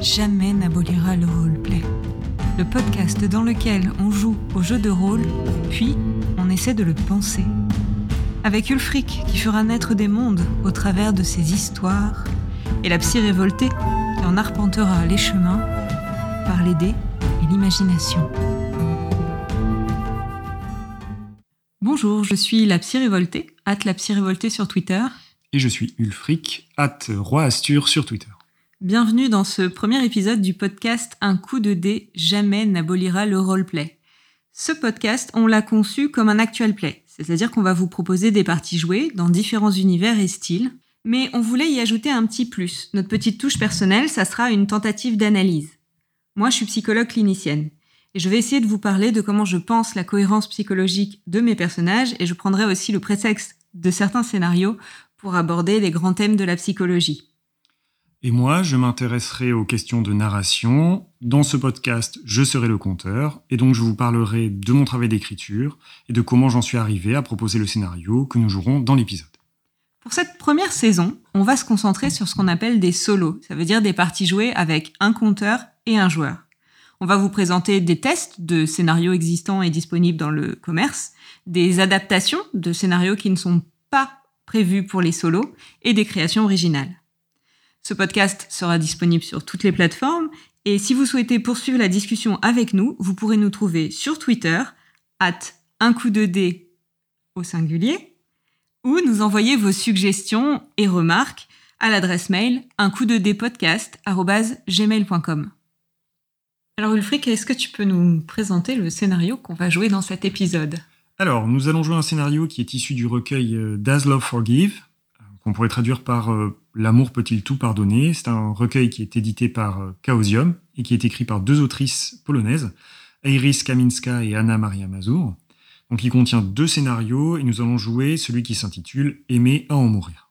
jamais n'abolira le roleplay. Le podcast dans lequel on joue au jeu de rôle, puis on essaie de le penser. Avec Ulfric qui fera naître des mondes au travers de ses histoires, et la psy révoltée qui en arpentera les chemins par les dés et l'imagination. Bonjour, je suis la psy révoltée, hâte la psy révoltée sur Twitter. Et je suis Ulfric, hâte Roi Astur sur Twitter. Bienvenue dans ce premier épisode du podcast Un coup de dé jamais n'abolira le roleplay. Ce podcast, on l'a conçu comme un actual play, c'est-à-dire qu'on va vous proposer des parties jouées dans différents univers et styles, mais on voulait y ajouter un petit plus. Notre petite touche personnelle, ça sera une tentative d'analyse. Moi, je suis psychologue clinicienne, et je vais essayer de vous parler de comment je pense la cohérence psychologique de mes personnages, et je prendrai aussi le prétexte de certains scénarios pour aborder les grands thèmes de la psychologie. Et moi, je m'intéresserai aux questions de narration. Dans ce podcast, je serai le conteur, et donc je vous parlerai de mon travail d'écriture et de comment j'en suis arrivé à proposer le scénario que nous jouerons dans l'épisode. Pour cette première saison, on va se concentrer sur ce qu'on appelle des solos, ça veut dire des parties jouées avec un conteur et un joueur. On va vous présenter des tests de scénarios existants et disponibles dans le commerce, des adaptations de scénarios qui ne sont pas prévus pour les solos et des créations originales. Ce podcast sera disponible sur toutes les plateformes et si vous souhaitez poursuivre la discussion avec nous, vous pourrez nous trouver sur Twitter, at un coup de dé au singulier, ou nous envoyer vos suggestions et remarques à l'adresse mail un coup de dé podcast gmail.com. Alors Ulfric, est-ce que tu peux nous présenter le scénario qu'on va jouer dans cet épisode? Alors, nous allons jouer un scénario qui est issu du recueil euh, Does Love Forgive, qu'on pourrait traduire par euh, L'amour peut-il tout pardonner? C'est un recueil qui est édité par euh, Chaosium et qui est écrit par deux autrices polonaises, Iris Kaminska et Anna Maria Mazur. Donc il contient deux scénarios et nous allons jouer celui qui s'intitule Aimer à en mourir.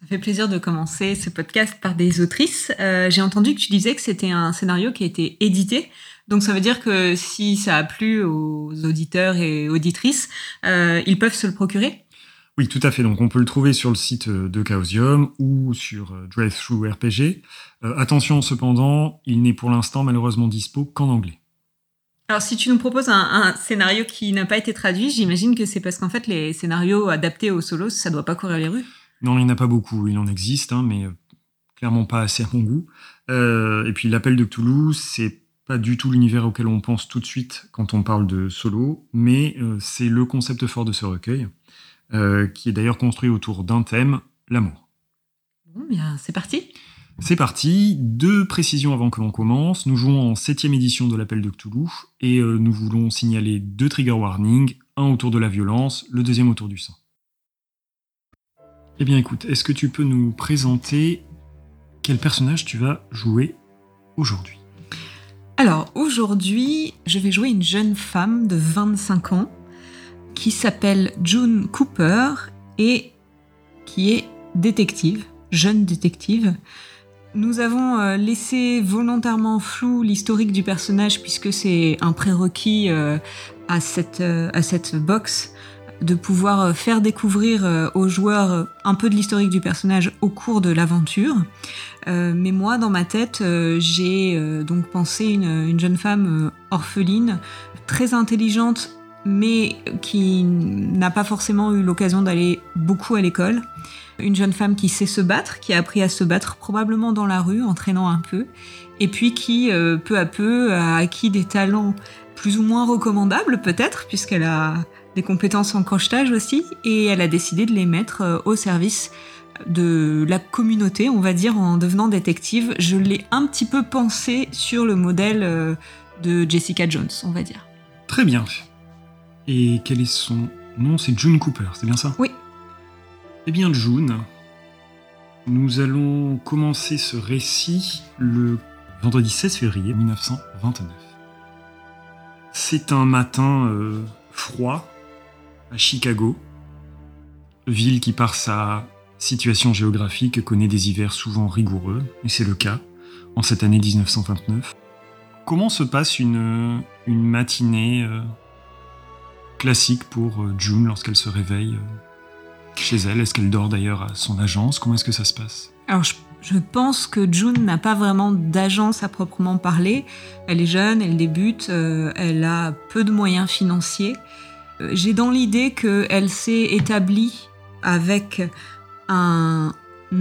Ça fait plaisir de commencer ce podcast par des autrices. Euh, J'ai entendu que tu disais que c'était un scénario qui a été édité. Donc ça veut dire que si ça a plu aux auditeurs et auditrices, euh, ils peuvent se le procurer? Oui, tout à fait. Donc, on peut le trouver sur le site euh, de Chaosium ou sur euh, Drive-Thru RPG. Euh, attention, cependant, il n'est pour l'instant malheureusement dispo qu'en anglais. Alors, si tu nous proposes un, un scénario qui n'a pas été traduit, j'imagine que c'est parce qu'en fait, les scénarios adaptés aux solos, ça doit pas courir les rues. Non, il n'y en a pas beaucoup. Il en existe, hein, mais clairement pas assez à mon goût. Euh, et puis, l'appel de Cthulhu, c'est pas du tout l'univers auquel on pense tout de suite quand on parle de solo, mais euh, c'est le concept fort de ce recueil. Euh, qui est d'ailleurs construit autour d'un thème, l'amour. Bon, bien, c'est parti. C'est parti. Deux précisions avant que l'on commence. Nous jouons en septième édition de l'appel de Cthulhu et euh, nous voulons signaler deux trigger warnings, un autour de la violence, le deuxième autour du sang. Eh bien écoute, est-ce que tu peux nous présenter quel personnage tu vas jouer aujourd'hui? Alors aujourd'hui, je vais jouer une jeune femme de 25 ans qui s'appelle June Cooper et qui est détective, jeune détective. Nous avons euh, laissé volontairement flou l'historique du personnage puisque c'est un prérequis euh, à, cette, euh, cette box de pouvoir faire découvrir aux joueurs un peu de l'historique du personnage au cours de l'aventure. mais moi, dans ma tête, j'ai donc pensé une jeune femme orpheline, très intelligente mais qui n'a pas forcément eu l'occasion d'aller beaucoup à l'école. Une jeune femme qui sait se battre, qui a appris à se battre probablement dans la rue, en traînant un peu, et puis qui, euh, peu à peu, a acquis des talents plus ou moins recommandables peut-être, puisqu'elle a des compétences en crochetage aussi, et elle a décidé de les mettre euh, au service de la communauté, on va dire, en devenant détective. Je l'ai un petit peu pensé sur le modèle euh, de Jessica Jones, on va dire. Très bien. Et quel est son nom? C'est June Cooper, c'est bien ça? Oui. Eh bien, June, nous allons commencer ce récit le vendredi 16 février 1929. C'est un matin euh, froid à Chicago, ville qui par sa situation géographique connaît des hivers souvent rigoureux, et c'est le cas en cette année 1929. Comment se passe une, une matinée euh, classique pour euh, June lorsqu'elle se réveille euh, chez elle Est-ce qu'elle dort d'ailleurs à son agence? Comment est-ce que ça se passe? Alors, je pense que June n'a pas vraiment d'agence à proprement parler. Elle est jeune, elle débute, euh, elle a peu de moyens financiers. J'ai dans l'idée qu'elle s'est établie avec un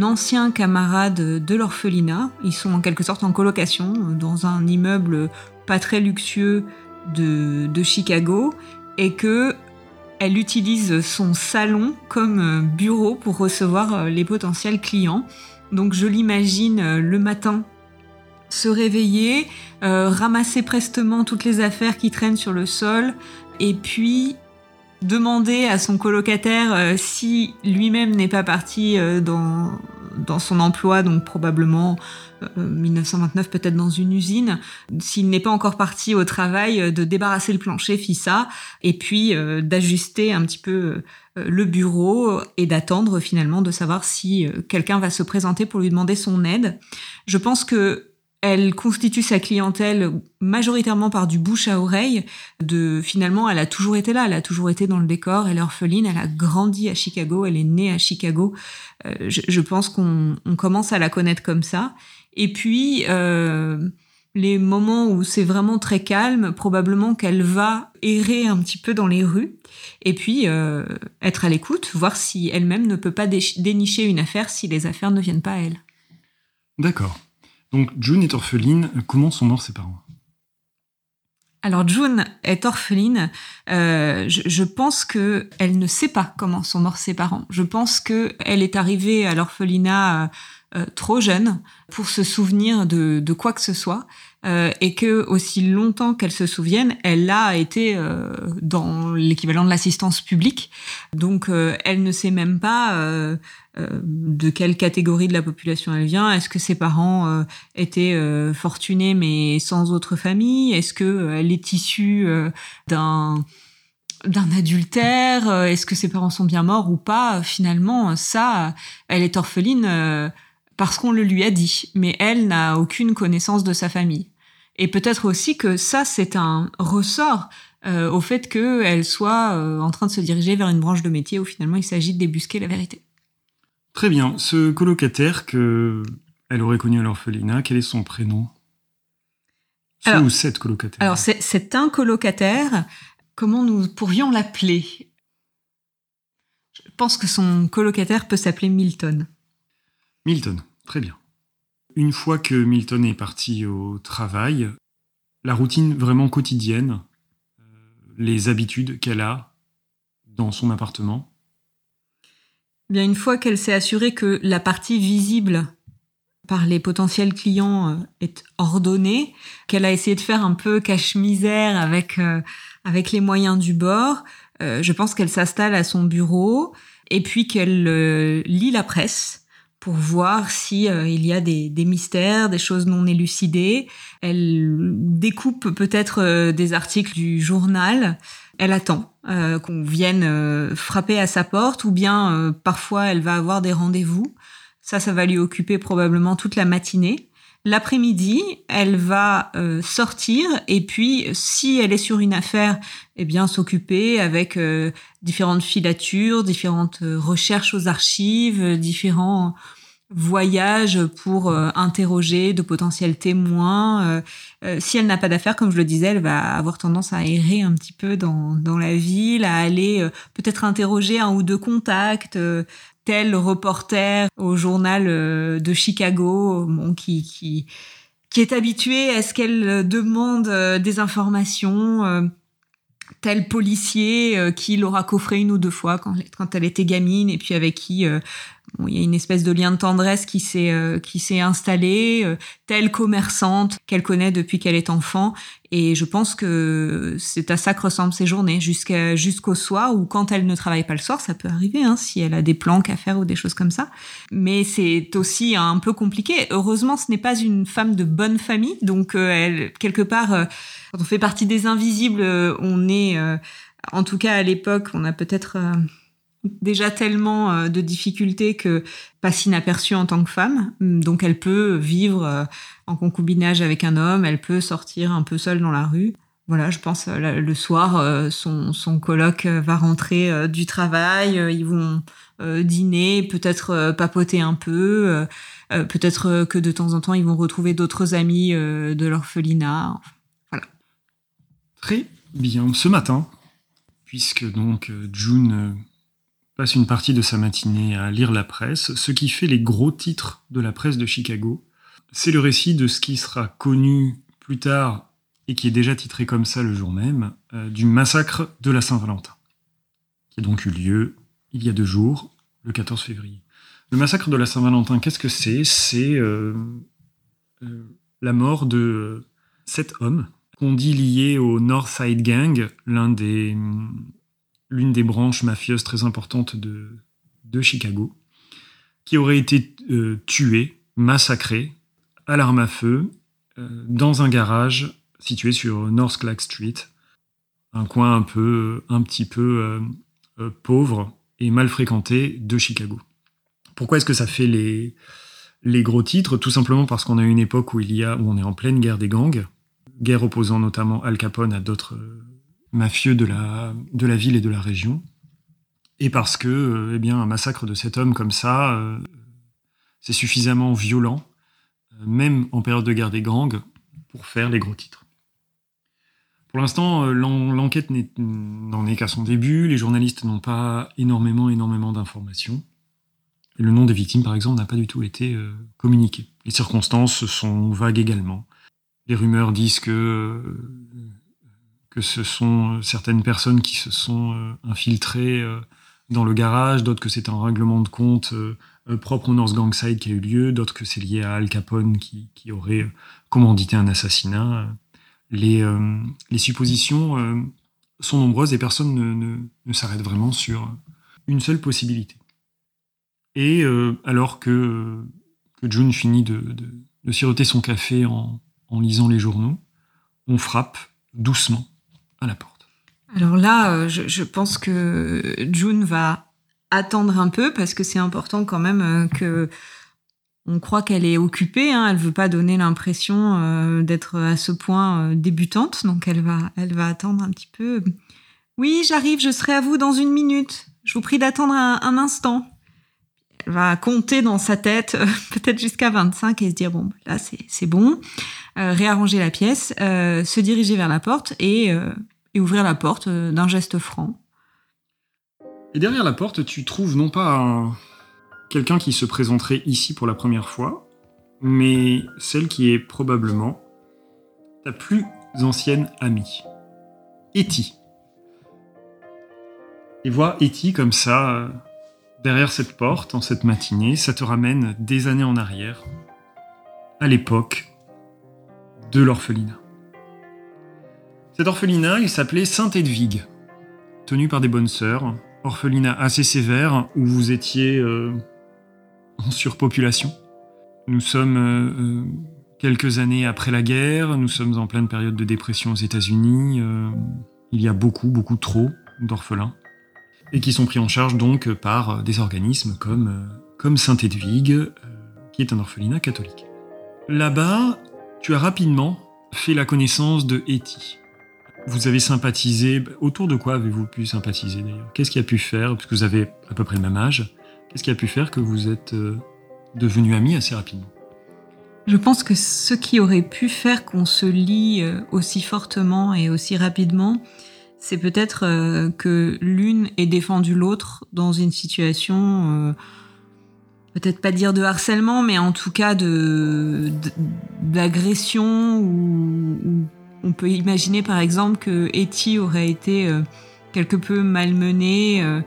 ancien camarade de l'orphelinat. Ils sont en quelque sorte en colocation dans un immeuble pas très luxueux de Chicago et que elle utilise son salon comme bureau pour recevoir les potentiels clients. Donc je l'imagine euh, le matin se réveiller, euh, ramasser prestement toutes les affaires qui traînent sur le sol, et puis demander à son colocataire euh, si lui-même n'est pas parti dans, dans son emploi, donc probablement 1929 peut-être dans une usine, s'il n'est pas encore parti au travail, de débarrasser le plancher, fit ça, et puis d'ajuster un petit peu euh, le bureau et d'attendre finalement de savoir si euh, quelqu'un va se présenter pour lui demander son aide. Je pense que elle constitue sa clientèle majoritairement par du bouche à oreille. De finalement, elle a toujours été là, elle a toujours été dans le décor. Elle est orpheline, elle a grandi à Chicago, elle est née à Chicago. Euh, je, pense qu'on commence à la connaître comme ça. Et puis les moments où c'est vraiment très calme, probablement qu'elle va errer un petit peu dans les rues et puis euh, être à l'écoute, voir si elle-même ne peut pas dénicher une affaire si les affaires ne viennent pas à elle. D'accord. Donc June est orpheline. Comment sont morts ses parents? Alors June est orpheline. Euh, je, pense que elle ne sait pas comment sont morts ses parents. Je pense que elle est arrivée à l'orphelinat euh, trop jeune pour se souvenir de, de quoi que ce soit. Euh, et que aussi longtemps qu'elle se souvienne, elle a été euh, dans l'équivalent de l'assistance publique. Donc euh, elle ne sait même pas euh, de quelle catégorie de la population elle vient? Est-ce que ses parents étaient fortunés mais sans autre famille? Est-ce que elle est issue d'un d'un adultère Est-ce que ses parents sont bien morts ou pas? Finalement, ça, elle est orpheline parce qu'on le lui a dit, mais elle n'a aucune connaissance de sa famille. Et peut-être aussi que ça, c'est un ressort euh, au fait qu'elle soit euh, en train de se diriger vers une branche de métier où finalement il s'agit de débusquer la vérité. Très bien. Ce colocataire que elle aurait connu à l'orphelinat, quel est son prénom? Ce ou cette colocataire? Alors c'est un colocataire. Comment nous pourrions l'appeler? Je pense que son colocataire peut s'appeler Milton. Milton, très bien. Une fois que Milton est parti au travail, la routine vraiment quotidienne, euh, les habitudes qu'elle a dans son appartement. Bien, une fois qu'elle s'est assurée que la partie visible par les potentiels clients euh, est ordonnée, qu'elle a essayé de faire un peu cache-misère avec, euh, avec les moyens du bord, je pense qu'elle s'installe à son bureau et puis qu'elle lit la presse pour voir si euh, il y a des, mystères, des choses non élucidées. Elle découpe peut-être euh, des articles du journal. Elle attend euh, qu'on vienne frapper à sa porte, ou bien parfois elle va avoir des rendez-vous. Ça, ça va lui occuper probablement toute la matinée. L'après-midi, elle va sortir et puis, si elle est sur une affaire, eh bien, s'occuper avec différentes filatures, différentes recherches aux archives, différents voyages pour euh, interroger de potentiels témoins. Euh, euh, si elle n'a pas d'affaires, comme je le disais, elle va avoir tendance à errer un petit peu dans, dans la ville, à aller peut-être interroger un ou deux contacts, tel reporter au journal de Chicago, bon, qui, qui, qui est habitué à ce qu'elle demande des informations tel policier qui l'aura coffré une ou deux fois quand, quand elle était gamine et puis avec qui il y a une espèce de lien de tendresse qui s'est euh, qui s'est installé, euh, telle commerçante qu'elle connaît depuis qu'elle est enfant. Et je pense que c'est à ça que ressemblent ses journées, jusqu'à jusqu'au soir ou quand elle ne travaille pas le soir, ça peut arriver, hein, si elle a des planques à faire ou des choses comme ça. Mais c'est aussi un peu compliqué. Heureusement, ce n'est pas une femme de bonne famille, donc euh, elle quelque part, quand on fait partie des invisibles, on est, en tout cas à l'époque, on a peut-être déjà tellement euh, de difficultés que passe inaperçue en tant que femme. Donc elle peut vivre euh, en concubinage avec un homme, elle peut sortir un peu seule dans la rue. voilà, je pense le soir, son, son va rentrer du travail, ils vont dîner, peut-être papoter un peu, peut-être que de temps en temps ils vont retrouver d'autres amis de l'orphelinat. Voilà. Très bien. Ce matin, puisque donc June passe une partie de sa matinée à lire la presse, ce qui fait les gros titres de la presse de Chicago. C'est le récit de ce qui sera connu plus tard et qui est déjà titré comme ça le jour même, euh, du massacre de la Saint-Valentin, qui a donc eu lieu il y a deux jours, le 14 février. Le massacre de la Saint-Valentin, qu'est-ce que c'est? C'est euh, euh, la mort de sept hommes qu'on dit liés au North Side Gang, l'un des l'une des branches mafieuses très importantes de, Chicago, qui aurait été euh, tué, massacré, à l'arme à feu, euh, dans un garage situé sur North Clark Street, un coin un peu, un petit peu euh, pauvre et mal fréquenté de Chicago. Pourquoi est-ce que ça fait les, les gros titres? Tout simplement parce qu'on a une époque où il y a, où on est en pleine guerre des gangs, guerre opposant notamment Al Capone à d'autres mafieux de la, de la ville et de la région. Et parce que, euh, eh bien, un massacre de cet homme comme ça, euh, c'est suffisamment violent, euh, même en période de guerre des gangs, pour faire les gros titres. Pour l'instant, l'enquête n'en est qu'à son début, les journalistes n'ont pas énormément, énormément d'informations. Le nom des victimes, par exemple, n'a pas du tout été communiqué. Les circonstances sont vagues également. Les rumeurs disent que que ce sont euh, certaines personnes qui se sont euh, infiltrées euh, dans le garage, d'autres que c'est un règlement de compte propre au North Gangside qui a eu lieu, d'autres que c'est lié à Al Capone qui, aurait commandité un assassinat. Les, suppositions sont nombreuses et personne ne, s'arrête vraiment sur une seule possibilité. Et alors que, June finit de, siroter son café en lisant les journaux, on frappe doucement à la porte. Alors là, euh, je, pense que June va attendre un peu parce que c'est important quand même euh, que on croit qu'elle est occupée. Hein, elle veut pas donner l'impression euh, d'être à ce point débutante, donc elle va, elle va attendre un petit peu. Oui, j'arrive, je serai à vous dans une minute. Je vous prie d'attendre un, instant. Elle va compter dans sa tête, peut-être jusqu'à 25, et se dire bon, là c'est bon. réarranger la pièce, se diriger vers la porte et et ouvrir la porte euh, d'un geste franc. Et derrière la porte, tu trouves non pas quelqu'un qui se présenterait ici pour la première fois, mais celle qui est probablement ta plus ancienne amie, Etty. Et voir Etty comme ça, euh, derrière cette porte, en cette matinée, ça te ramène des années en arrière, à l'époque de l'orphelinat. Cet orphelinat, il s'appelait Sainte-Edwige, tenu par des bonnes sœurs. Orphelinat assez sévère où vous étiez euh, en surpopulation. Nous sommes euh, euh, quelques années après la guerre, nous sommes en pleine période de dépression aux États-Unis. il y a beaucoup, beaucoup trop d'orphelins et qui sont pris en charge donc par des organismes comme, comme Sainte-Edwige, qui est un orphelinat catholique. Là-bas, tu as rapidement fait la connaissance de Etty. Vous avez sympathisé. Autour de quoi avez-vous pu sympathiser d'ailleurs? Qu'est-ce qui a pu faire, puisque vous avez à peu près le même âge, qu'est-ce qui a pu faire que vous êtes euh, devenus amis assez rapidement? Je pense que ce qui aurait pu faire qu'on se lie euh, aussi fortement et aussi rapidement, c'est peut-être euh, que l'une ait défendu l'autre dans une situation peut-être pas dire de harcèlement, mais en tout cas de d'agression ou, on peut imaginer par exemple que Etty aurait été euh, quelque peu malmenée, euh,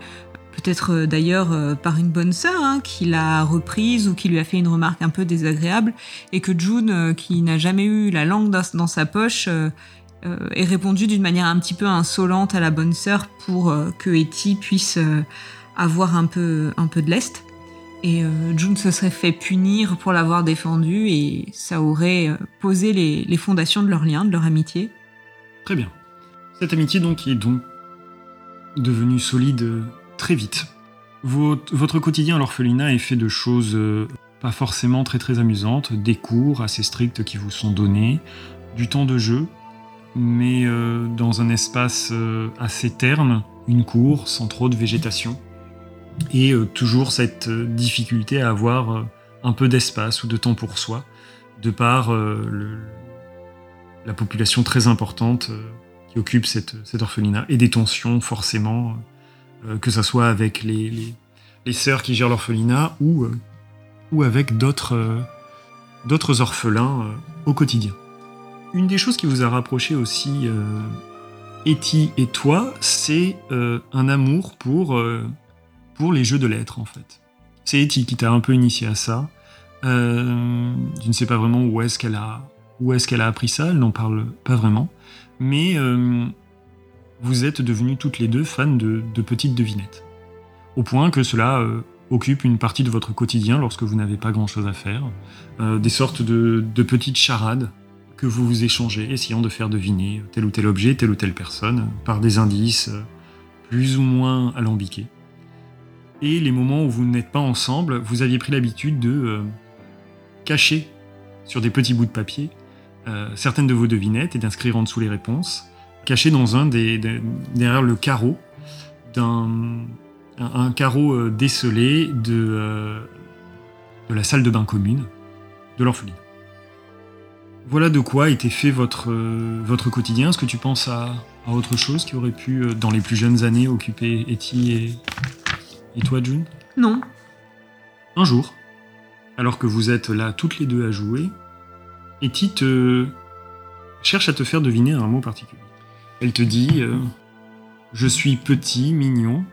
peut-être euh, d'ailleurs par une bonne sœur hein, qui l'a reprise ou qui lui a fait une remarque un peu désagréable, et que June, qui n'a jamais eu la langue dans, sa poche, ait répondu d'une manière un petit peu insolente à la bonne sœur pour que Etty puisse avoir un peu, un peu de lest. Et euh, June se serait fait punir pour l'avoir défendu et ça aurait euh, posé les, fondations de leur lien, de leur amitié. Très bien. Cette amitié donc est donc devenue solide euh, très vite. Votre, quotidien à l'orphelinat est fait de choses pas forcément très très amusantes, des cours assez stricts qui vous sont donnés, du temps de jeu, mais dans un espace assez terne, une cour sans trop de végétation, et euh, toujours cette euh, difficulté à avoir euh, un peu d'espace ou de temps pour soi, de par la population très importante qui occupe cette, cet orphelinat, et des tensions forcément, que ça soit avec les, sœurs qui gèrent l'orphelinat ou, ou avec d'autres d'autres orphelins au quotidien. Une des choses qui vous a rapproché aussi, Etty et toi, c'est un amour pour, pour les jeux de lettres, en fait. C'est Etty qui t'a un peu initié à ça. Euh, je ne sais pas vraiment où est-ce qu'elle a, appris ça, elle n'en parle pas vraiment. Mais euh, vous êtes devenues toutes les deux fans de, petites devinettes. Au point que cela euh, occupe une partie de votre quotidien lorsque vous n'avez pas grand-chose à faire. Des sortes de, de petites charades que vous vous échangez, essayant de faire deviner tel ou tel objet, telle ou telle personne, par des indices plus ou moins alambiqués. Et les moments où vous n'êtes pas ensemble, vous aviez pris l'habitude de euh, cacher sur des petits bouts de papier euh, certaines de vos devinettes et d'inscrire en dessous les réponses, cachées dans un des, derrière le carreau d'un un, carreau euh, décelé de, de la salle de bain commune de l'orphelinat. Voilà de quoi était fait votre, votre quotidien. Est-ce que tu penses à, à autre chose qui aurait pu, dans les plus jeunes années, occuper Etty et, et toi, June Non. Un jour, alors que vous êtes là toutes les deux à jouer, Etty te cherche à te faire deviner un mot particulier. Elle te dit euh, Je suis petit, mignon,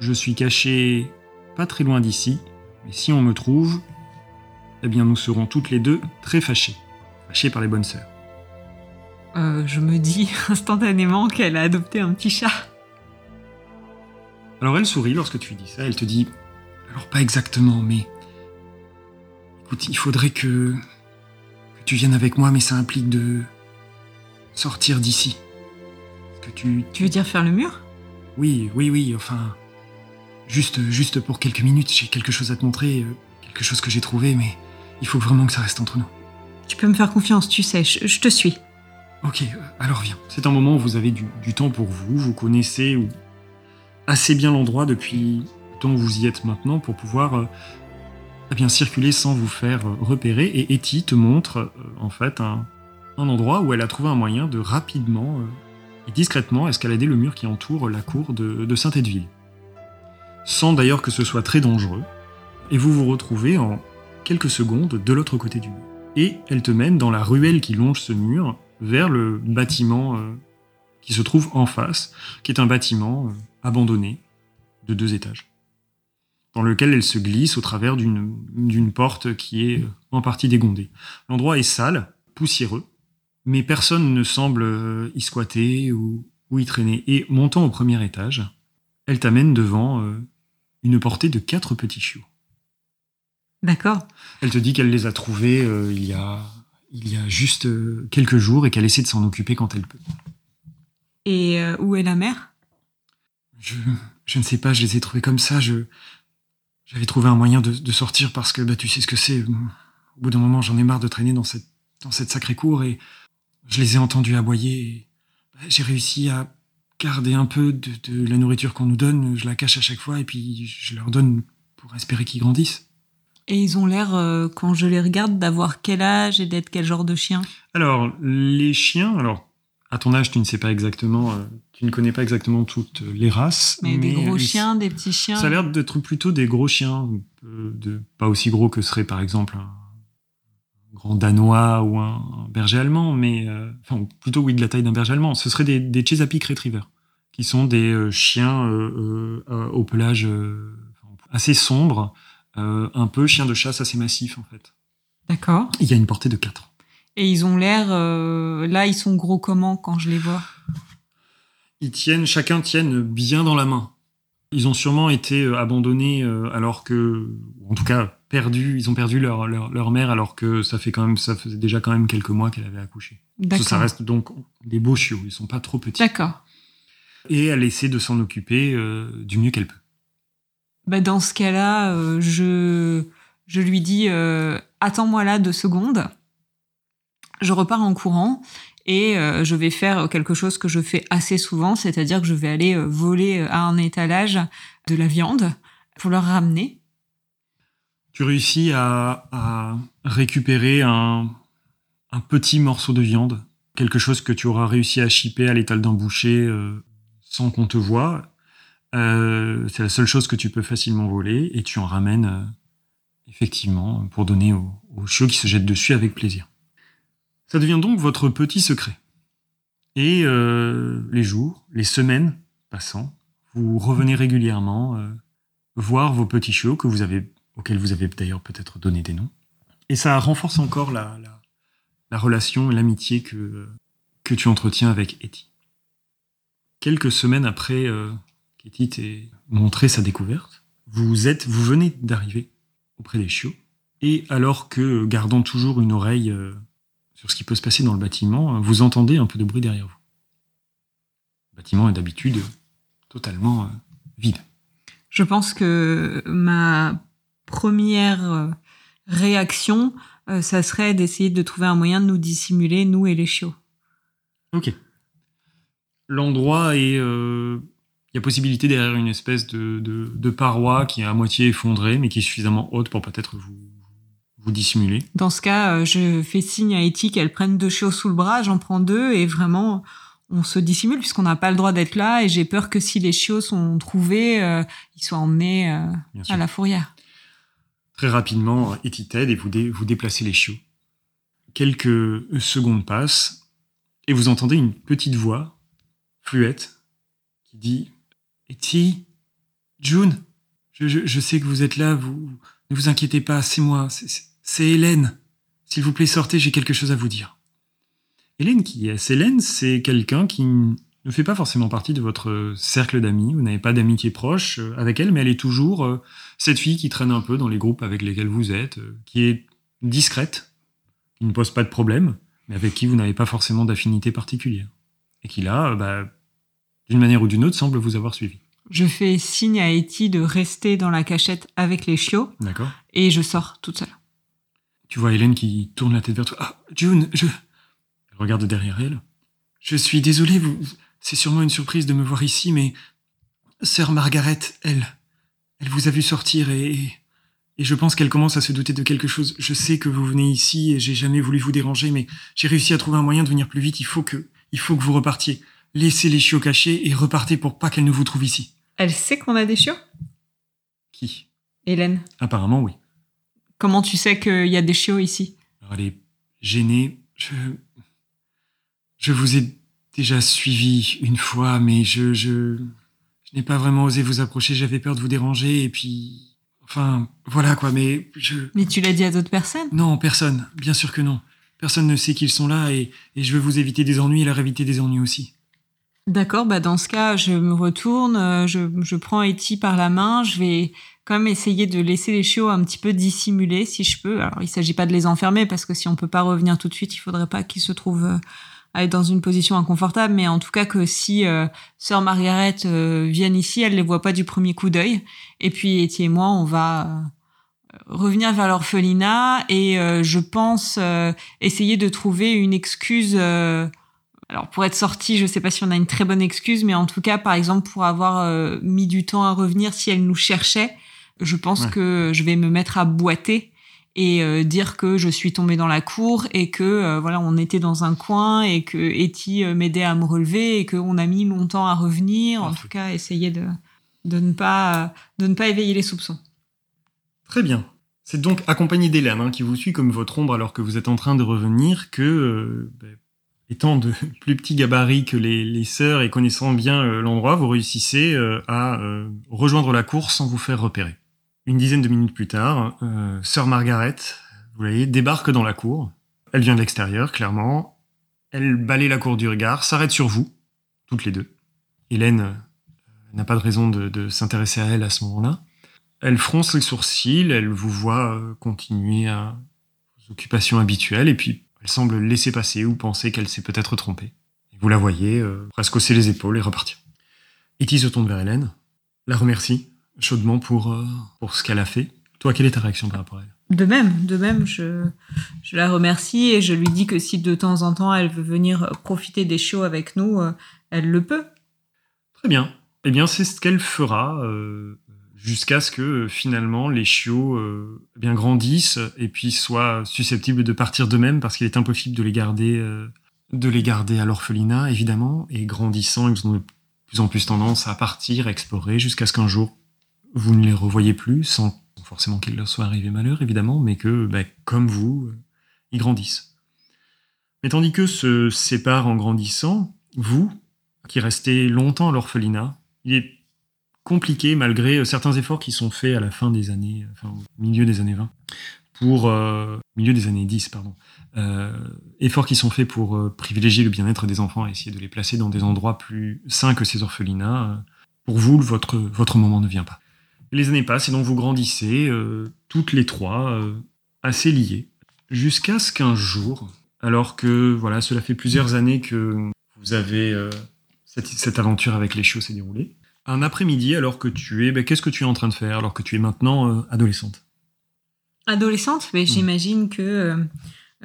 je suis caché pas très loin d'ici, mais si on me trouve, eh bien nous serons toutes les deux très fâchées. Fâchées par les bonnes sœurs. Euh, je me dis instantanément qu'elle a adopté un petit chat. Alors elle sourit lorsque tu lui dis ça, elle te dit Alors pas exactement, mais. Écoute, il faudrait que. que tu viennes avec moi, mais ça implique de. sortir d'ici. Que tu. Tu veux dire faire le mur? Oui, oui, oui, enfin. Juste, juste pour quelques minutes, j'ai quelque chose à te montrer, euh, quelque chose que j'ai trouvé, mais il faut vraiment que ça reste entre nous. Tu peux me faire confiance, tu sais, je, je te suis. Ok, euh, alors viens. C'est un moment où vous avez du, du temps pour vous, vous connaissez ou assez bien l'endroit depuis le temps où vous y êtes maintenant pour pouvoir euh, eh bien circuler sans vous faire euh, repérer. Et Etty te montre euh, en fait un, endroit où elle a trouvé un moyen de rapidement et discrètement escalader le mur qui entoure la cour de, Saint-Edwille. Sans d'ailleurs que ce soit très dangereux. Et vous vous retrouvez en quelques secondes de l'autre côté du mur. Et elle te mène dans la ruelle qui longe ce mur vers le bâtiment qui se trouve en face, qui est un bâtiment abandonné de deux étages, dans lequel elle se glisse au travers d'une porte qui est euh, en partie dégondée. L'endroit est sale, poussiéreux, mais personne ne semble euh, y squatter ou, ou y traîner. Et montant au premier étage, elle t'amène devant euh, une portée de quatre petits chiots. D'accord. Elle te dit qu'elle les a trouvés euh, il, y a, il y a juste euh, quelques jours et qu'elle essaie de s'en occuper quand elle peut. Et où est la mère? Je, je ne sais pas, je les ai trouvés comme ça. Je, j'avais trouvé un moyen de, de sortir parce que bah, tu sais ce que c'est. Au bout d'un moment, j'en ai marre de traîner dans cette, dans cette sacrée cour et je les ai entendus aboyer. Et, bah, j'ai réussi à garder un peu de, de la nourriture qu'on nous donne. Je la cache à chaque fois et puis je leur donne pour espérer qu'ils grandissent. Et ils ont l'air, euh, quand je les regarde, d'avoir quel âge et d'être quel genre de chien? Alors, les chiens, alors, à ton âge, tu ne sais pas exactement, euh, tu ne connais pas exactement toutes les races. Mais, des gros euh, chiens, des petits chiens. Ça a l'air d'être plutôt des gros chiens, euh, de, pas aussi gros que serait par exemple un grand danois ou un, berger allemand, mais euh, enfin plutôt oui de la taille d'un berger allemand. Ce seraient des, des Chesapeake Retriever, qui sont des euh, chiens euh, euh, au pelage euh, assez sombre, euh, un peu chien de chasse assez massif en fait. D'accord. Il y a une portée de 4. Et ils ont l'air. euh, là, ils sont gros comment quand je les vois? Ils tiennent, chacun tiennent bien dans la main. Ils ont sûrement été euh, abandonnés euh, alors que, en tout cas perdus, ils ont perdu leur, leur, leur mère alors que ça fait quand même, ça faisait déjà quand même quelques mois qu'elle avait accouché. Ça, ça reste donc des beaux chiots, ils sont pas trop petits. D'accord. Et elle essaie de s'en occuper euh, du mieux qu'elle peut. Bah, dans ce cas-là, euh, je, je lui dis euh, Attends-moi là deux secondes. je repars en courant et euh, je vais faire quelque chose que je fais assez souvent, c'est-à-dire que je vais aller euh, voler à un étalage de la viande pour leur ramener. Tu réussis à, récupérer un, petit morceau de viande, quelque chose que tu auras réussi à chipper à l'étal d'un boucher euh, sans qu'on te voie. c'est la seule chose que tu peux facilement voler et tu en ramènes effectivement pour donner aux, aux chiots qui se jettent dessus avec plaisir. Ça devient donc votre petit secret. Et euh, les jours, les semaines passant, vous revenez régulièrement euh, voir vos petits chiots auxquels vous avez d'ailleurs peut-être donné des noms. Et ça renforce encore la, la, relation l'amitié que, que tu entretiens avec Etty. Quelques semaines après euh, qu'Etty t'ait montré sa découverte, vous êtes, vous venez d'arriver auprès des chiots, et alors que, gardant toujours une oreille sur ce qui peut se passer dans le bâtiment, vous entendez un peu de bruit derrière vous. Le bâtiment est d'habitude totalement euh, vide. Je pense que ma première euh, réaction, euh, ça serait d'essayer de trouver un moyen de nous dissimuler, nous et les chiots. Ok. L'endroit est... Il y a possibilité derrière une espèce de, de, paroi qui est à moitié effondrée, mais qui est suffisamment haute pour peut-être vous, vous dissimulez Dans ce cas, euh, je fais signe à Etty qu'elle prenne deux chiots sous le bras, j'en prends deux et vraiment on se dissimule puisqu'on n'a pas le droit d'être là et j'ai peur que si les chiots sont trouvés, euh, ils soient emmenés euh, à la fourrière. Très rapidement, Etty t'aide et vous, vous déplacez les chiots. Quelques secondes passent et vous entendez une petite voix fluette qui dit Etty, June, je, je, sais que vous êtes là, vous ne vous inquiétez pas, c'est moi, c'est Hélène. S'il vous plaît, sortez, j'ai quelque chose à vous dire. Hélène, qui est Hélène, c'est quelqu'un qui ne fait pas forcément partie de votre cercle d'amis. Vous n'avez pas d'amitié proche euh, avec elle, mais elle est toujours euh, cette fille qui traîne un peu dans les groupes avec lesquels vous êtes, euh, qui est discrète, qui ne pose pas de problème, mais avec qui vous n'avez pas forcément d'affinité particulière. Et qui là, bah, d'une manière ou d'une autre, semble vous avoir suivi. Je fais signe à Etty de rester dans la cachette avec les chiots. D'accord. Et je sors toute seule. Tu vois Hélène qui tourne la tête vers toi. Ah, June, je. Elle regarde derrière elle. Je suis désolé, vous. C'est sûrement une surprise de me voir ici, mais. Sœur Margaret, elle. Elle vous a vu sortir et. Et je pense qu'elle commence à se douter de quelque chose. Je sais que vous venez ici et j'ai jamais voulu vous déranger, mais j'ai réussi à trouver un moyen de venir plus vite. Il faut que. Il faut que vous repartiez. Laissez les chiots cachés et repartez pour pas qu'elle ne vous trouve ici. Elle sait qu'on a des chiots? Qui? Hélène. Apparemment, oui. Comment tu sais qu'il y a des chiots ici? Elle est gênée. Je... je vous ai déjà suivi une fois, mais je, je, je n'ai pas vraiment osé vous approcher. J'avais peur de vous déranger et puis, enfin, voilà quoi. Mais je. Mais tu l'as dit à d'autres personnes? Non, personne. Bien sûr que non. Personne ne sait qu'ils sont là et, et je veux vous éviter des ennuis et leur éviter des ennuis aussi. D'accord, bah dans ce cas, je me retourne, euh, je, je prends Etty par la main, je vais quand même essayer de laisser les chiots un petit peu dissimulés si je peux. Alors il s'agit pas de les enfermer parce que si on peut pas revenir tout de suite, il faudrait pas qu'ils se trouvent euh, à être dans une position inconfortable, mais en tout cas que si euh, sœur Margaret euh, ici, elle les voit pas du premier coup d'œil. Et puis Etty et moi, on va revenir vers l'orphelinat et je pense essayer de trouver une excuse alors pour être sorti, je sais pas si on a une très bonne excuse, mais en tout cas, par exemple, pour avoir euh, mis du temps à revenir, si elle nous cherchait, je pense que je vais me mettre à boiter et euh, dire que je suis tombée dans la cour et que euh, voilà, on était dans un coin et que Etty m'aidait à me relever et qu'on a mis longtemps à revenir. En tout cas, essayer de de ne pas de ne pas éveiller les soupçons. Très bien. C'est donc accompagné d'Hélène hein, qui vous suit comme votre ombre alors que vous êtes en train de revenir que ben, étant de plus petits gabarits que les, sœurs et connaissant bien euh, l'endroit, vous réussissez euh, à euh, rejoindre la course sans vous faire repérer. Une dizaine de minutes plus tard, sœur Margaret, vous voyez, débarque dans la cour. Elle vient de l'extérieur, clairement. Elle balaye la cour du regard, s'arrête sur vous, toutes les deux. Hélène n'a pas de raison de, de s'intéresser à elle à ce moment-là. Elle fronce les sourcils, elle vous voit continuer à vos occupations habituelles, et puis elle semble laisser passer ou penser qu'elle s'est peut-être trompée. vous la voyez euh, presque hausser les épaules et repartir. Etty se tourne vers Hélène, la remercie chaudement pour, euh, pour ce qu'elle a fait. Toi, quelle est ta réaction par rapport à elle? De même, de même, je, je la remercie et je lui dis que si de temps en temps elle veut venir profiter des shows avec nous, euh, elle le peut. Très bien. Eh bien, c'est ce qu'elle fera euh, jusqu'à ce que euh, finalement les chiots euh, bien grandissent et puis soient susceptibles de partir d'eux-mêmes parce qu'il est impossible de les garder, euh, de les garder à l'orphelinat évidemment. Et grandissant, ils ont de plus en plus tendance à partir, explorer jusqu'à ce qu'un jour vous ne les revoyez plus sans forcément qu'il leur soit arrivé malheur évidemment, mais que ben, comme vous, euh, ils grandissent. Mais tandis que se séparent en grandissant, vous, qui restez longtemps à l'orphelinat, il est compliqué malgré euh, certains efforts qui sont faits à la fin des années, enfin au milieu des années 20, pour euh, milieu des années 10, pardon, euh, efforts qui sont faits pour euh, privilégier le bien-être des enfants et essayer de les placer dans des endroits plus sains que ces orphelinats. euh, Pour vous, votre votre moment ne vient pas. Les années passent et donc vous grandissez euh, toutes les trois euh, assez liées, jusqu'à ce qu'un jour, alors que voilà, cela fait plusieurs années que vous avez euh, cette, cette aventure avec les chiots s'est déroulée. Un après-midi, alors que tu es, ben, qu'est-ce que tu es en train de faire alors que tu es maintenant euh, adolescente? Adolescente, mais j'imagine que euh,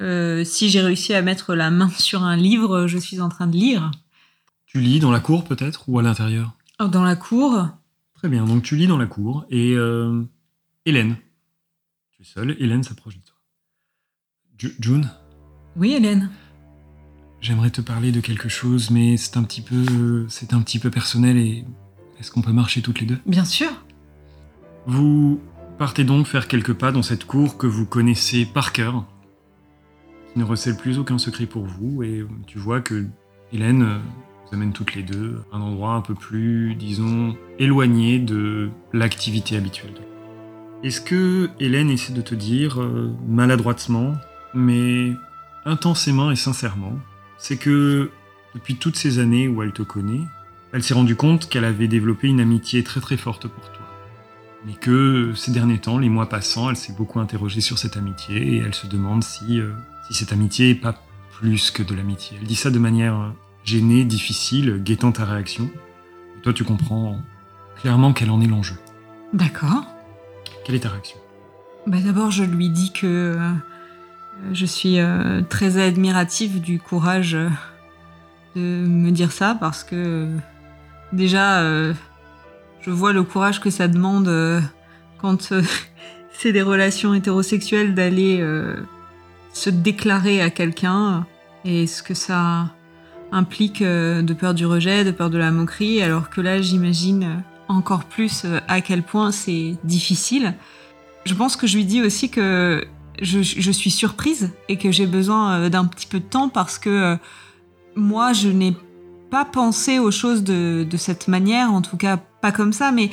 euh, si j'ai réussi à mettre la main sur un livre, je suis en train de lire. Tu lis dans la cour peut-être ou à l'intérieur? Dans la cour, Très bien, donc tu lis dans la cour et euh, Hélène, tu es seule, Hélène s'approche de toi. Ju- June, oui Hélène. j'aimerais te parler de quelque chose, mais c'est un petit peu, c'est un petit peu personnel et est-ce qu'on peut marcher toutes les deux? Bien sûr. Vous partez donc faire quelques pas dans cette cour que vous connaissez par cœur, qui ne recèle plus aucun secret pour vous, et tu vois que Hélène euh, vous amène toutes les deux à un endroit un peu plus, disons, éloigné de l'activité habituelle. Est-ce que Hélène essaie de te dire, euh, maladroitement, mais intensément et sincèrement, c'est que depuis toutes ces années où elle te connaît, elle s'est rendue compte qu'elle avait développé une amitié très très forte pour toi mais que ces derniers temps, les mois passant, elle s'est beaucoup interrogée sur cette amitié et elle se demande si, euh, si cette amitié est pas plus que de l'amitié. Elle dit ça de manière euh, gênée, difficile, guettant ta réaction. Et toi, tu comprends clairement quel en est l'enjeu. D'accord. Quelle est ta réaction? Bah, D'abord, je lui dis que euh, je suis euh, très admirative du courage euh, de me dire ça parce que euh, déjà, euh, je vois le courage que ça demande euh, quand euh, c'est des relations hétérosexuelles d'aller se déclarer à quelqu'un et ce que ça implique de peur du rejet, de peur de la moquerie, alors que là, j'imagine encore plus à quel point c'est difficile. Je pense que je lui dis aussi que je, je suis surprise et que j'ai besoin d'un petit peu de temps parce que moi, je n'ai pas pensé aux choses de, cette manière, en tout cas pas comme ça, mais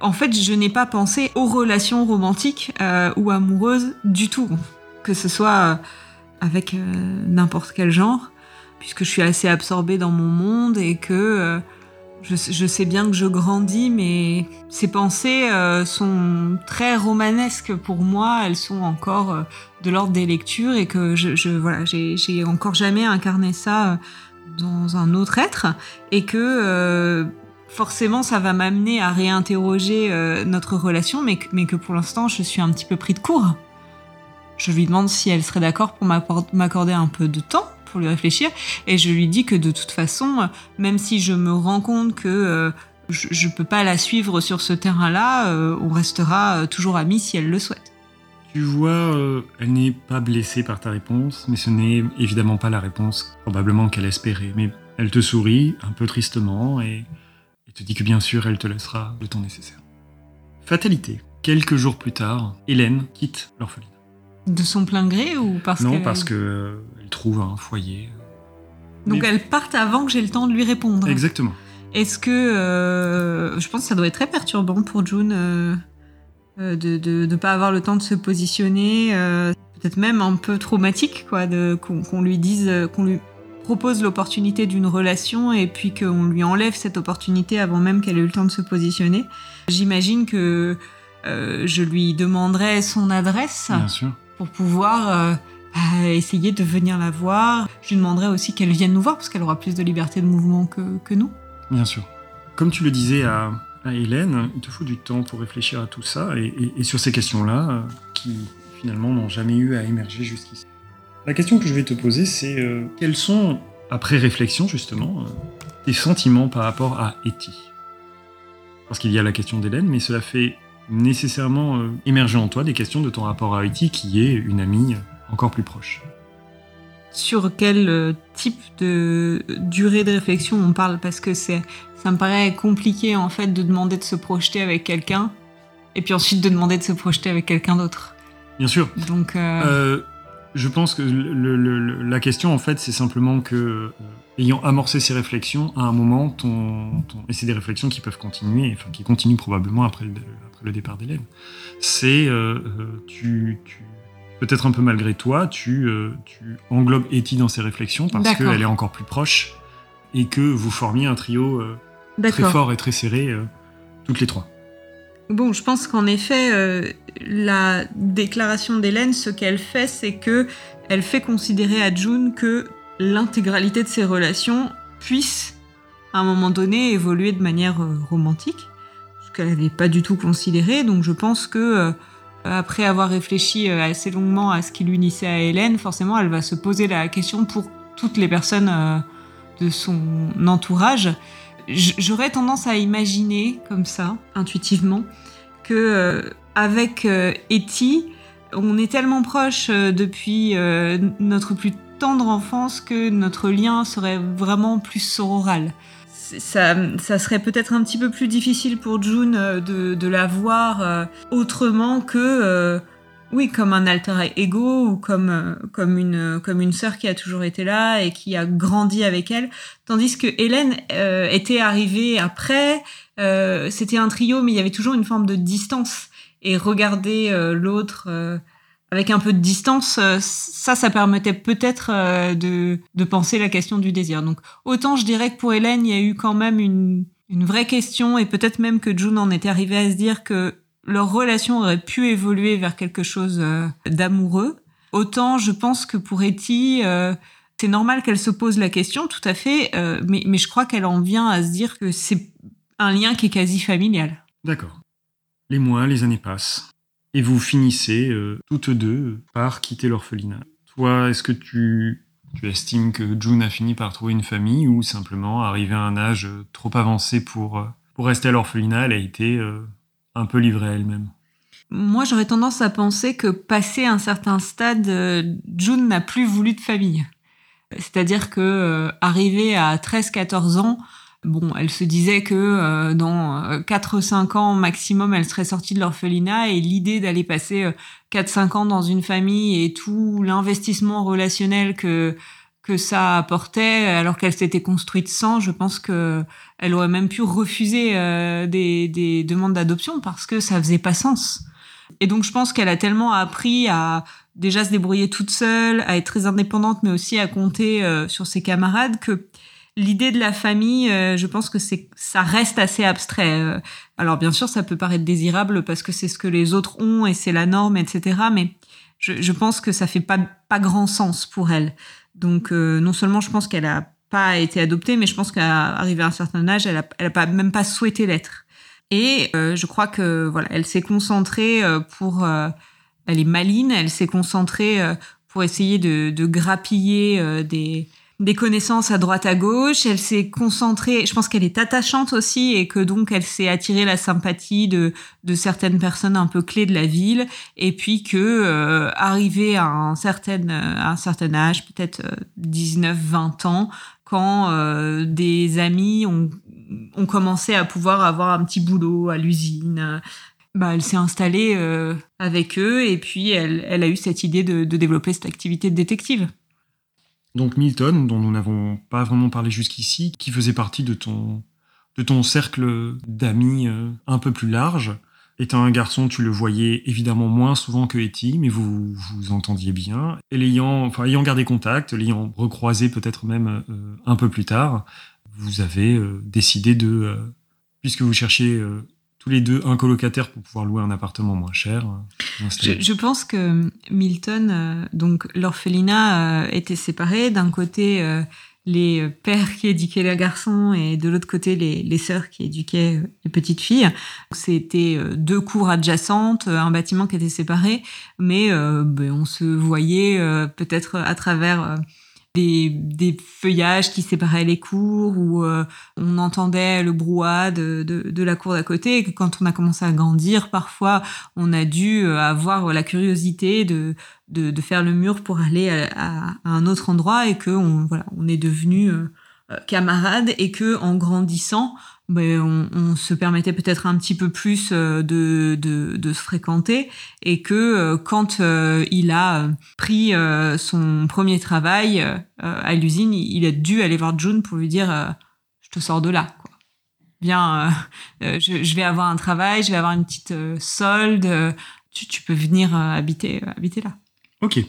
en fait, je n'ai pas pensé aux relations romantiques euh, ou amoureuses du tout, que ce soit euh, avec euh, n'importe quel genre, puisque je suis assez absorbée dans mon monde et que je, sais bien que je grandis, mais ces pensées sont très romanesques pour moi. Elles sont encore de l'ordre des lectures et que je, voilà, j'ai encore jamais incarné ça dans un autre être et que euh, forcément ça va m'amener à réinterroger euh, notre relation, mais que, pour l'instant je suis un petit peu pris de court. Je lui demande si elle serait d'accord pour m'accorder un peu de temps pour lui réfléchir et je lui dis que de toute façon, même si je me rends compte que euh, je, je peux pas la suivre sur ce terrain-là, on restera toujours amis si elle le souhaite. Tu vois, euh, elle n'est pas blessée par ta réponse, mais ce n'est évidemment pas la réponse probablement qu'elle espérait. Mais elle te sourit un peu tristement et, et te dit que bien sûr elle te laissera le temps nécessaire. Fatalité. Quelques jours plus tard, Hélène quitte l'orphelinat. De son plein gré ou parce non, qu'elle- parce que euh, elle trouve un foyer. Donc Mais- elle part avant que j'ai le temps de lui répondre. Exactement. Est-ce que euh, je pense que ça doit être très perturbant pour June euh, euh, de de de pas avoir le temps de se positionner, euh, peut-être même un peu traumatique quoi, qu'on lui dise, euh, qu'on lui propose l'opportunité d'une relation et puis qu'on lui enlève cette opportunité avant même qu'elle ait eu le temps de se positionner. J'imagine que euh, je lui demanderai son adresse Bien sûr. pour pouvoir euh, bah, essayer de venir la voir. Je lui demanderai aussi qu'elle vienne nous voir parce qu'elle aura plus de liberté de mouvement que, que nous. Bien sûr. Comme tu le disais à, à Hélène, il te faut du temps pour réfléchir à tout ça et, sur ces questions-là, euh, qui finalement n'ont jamais eu à émerger jusqu'ici. La question que je vais te poser, c'est euh, quels sont, après réflexion justement, euh, tes sentiments par rapport à Etty Parce qu'il y a la question d'Hélène, mais cela fait nécessairement émerger en toi des questions de ton rapport à Etty, qui est une amie encore plus proche. Sur quel type de durée de réflexion on parle Parce que c'est, ça me paraît compliqué en fait de demander de se projeter avec quelqu'un et puis ensuite de demander de se projeter avec quelqu'un d'autre. Bien sûr. Donc, je pense que la question, en fait, c'est simplement que, euh, ayant amorcé ces réflexions, à un moment, ton, et c'est des réflexions qui peuvent continuer, enfin, qui continuent probablement après le, départ d'Hélène, c'est, euh, euh, tu, peut-être un peu malgré toi, tu, tu englobes Etty dans ces réflexions parce qu'elle est encore plus proche et que vous formiez un trio très fort et très serré, toutes les trois. Bon, je pense qu'en effet, euh, la déclaration d'Hélène, ce qu'elle fait, c'est que elle fait considérer à June que l'intégralité de ses relations puisse, à un moment donné, évoluer de manière euh, romantique, ce qu'elle n'avait pas du tout considéré. Donc, je pense que euh, après avoir réfléchi assez longuement à ce qui l'unissait à Hélène, forcément, elle va se poser la question pour toutes les personnes de son entourage J'aurais tendance à imaginer comme ça, intuitivement, que euh, avec euh, on est tellement proche euh, depuis euh, notre plus tendre enfance que notre lien serait vraiment plus sororal. Ça, ça serait peut-être un petit peu plus difficile pour June de, de la voir autrement que oui, comme un alter ego ou comme euh, comme une comme une sœur qui a toujours été là et qui a grandi avec elle, tandis que Hélène euh, était arrivée après. Euh, c'était un trio, mais il y avait toujours une forme de distance et regarder l'autre avec un peu de distance, ça, ça permettait peut-être de de penser la question du désir. Donc autant je dirais que pour Hélène, il y a eu quand même une une vraie question et peut-être même que June en était arrivée à se dire que leur relation aurait pu évoluer vers quelque chose euh, d'amoureux. Autant je pense que pour Etty, euh, c'est normal qu'elle se pose la question, tout à fait, euh, mais, mais je crois qu'elle en vient à se dire que c'est un lien qui est quasi familial. D'accord. Les mois, les années passent, et vous finissez toutes deux par quitter l'orphelinat. Toi, est-ce que tu, tu estimes que June a fini par trouver une famille ou simplement arrivé à un âge trop avancé pour, pour rester à l'orphelinat, elle a été un peu livrée à elle-même? Moi, j'aurais tendance à penser que passé un certain stade, euh, June n'a plus voulu de famille. C'est-à-dire que euh, à 13-14 ans, bon, elle se disait que euh, dans 4-5 ans maximum, elle serait sortie de l'orphelinat et l'idée d'aller passer 4-5 ans dans une famille et tout l'investissement relationnel que que ça apportait alors qu'elle s'était construite sans, je pense que elle aurait même pu refuser euh, des, des, demandes d'adoption parce que ça faisait pas sens. Et donc je pense qu'elle a tellement appris à déjà se débrouiller toute seule, à être très indépendante, mais aussi à compter euh, sur ses camarades que l'idée de la famille, euh, je pense que c'est ça reste assez abstrait. alors bien sûr, ça peut paraître désirable parce que c'est ce que les autres ont et c'est la norme, etc. Mais je, je pense que ça fait pas pas grand sens pour elle. Donc euh, non seulement je pense qu'elle a pas été adoptée, mais je pense qu'à arriver à un certain âge, elle a, elle a pas, même pas souhaité l'être. Et euh, je crois que voilà, elle s'est concentrée euh, pour, elle est maline, elle s'est concentrée pour essayer de, de grappiller des des connaissances à droite à gauche. Elle s'est concentrée. Je pense qu'elle est attachante aussi et que donc elle s'est attirée la sympathie de de certaines personnes un peu clés de la ville. Et puis que euh, arrivé à un certain à un certain âge, peut-être 19, euh, 20 ans, quand euh, des amis ont ont commencé à pouvoir avoir un petit boulot à l'usine. Bah, elle s'est installée euh, avec eux et puis elle, elle a eu cette idée de, de développer cette activité de détective. Donc Milton, dont nous n'avons pas vraiment parlé jusqu'ici, qui faisait partie de ton, de ton cercle d'amis euh, un peu plus large. Étant un garçon, tu le voyais évidemment moins souvent que Etty, mais vous vous entendiez bien. Et l'ayant, enfin, ayant gardé contact, l'ayant recroisé peut-être même euh, un peu plus tard, vous avez euh, décidé de, puisque vous cherchiez les deux un colocataire pour pouvoir louer un appartement moins cher. Euh, je, pense que Milton, euh, donc l'orphelinat euh, était séparé. D'un côté, les pères qui éduquaient les garçons et de l'autre côté les, les sœurs qui éduquaient les petites filles. C'était deux cours adjacentes, un bâtiment qui était séparé, mais ben, on se voyait peut-être à travers des, feuillages qui séparaient les cours ou euh, on entendait le brouhaha de, la cour d'à côté et que quand on a commencé à grandir, parfois on a dû euh, avoir la curiosité de, de, faire le mur pour aller à, un autre endroit et que on, voilà, on est devenu euh, camarades et que en grandissant, ben, on, se permettait peut-être un petit peu plus euh, de, de, se fréquenter et que euh, quand euh, il a pris son premier travail à l'usine, il a dû aller voir June pour lui dire je te sors de là quoi. Bien, je, vais avoir un travail, je vais avoir une petite solde, tu, tu, peux venir habiter habiter là. Ok.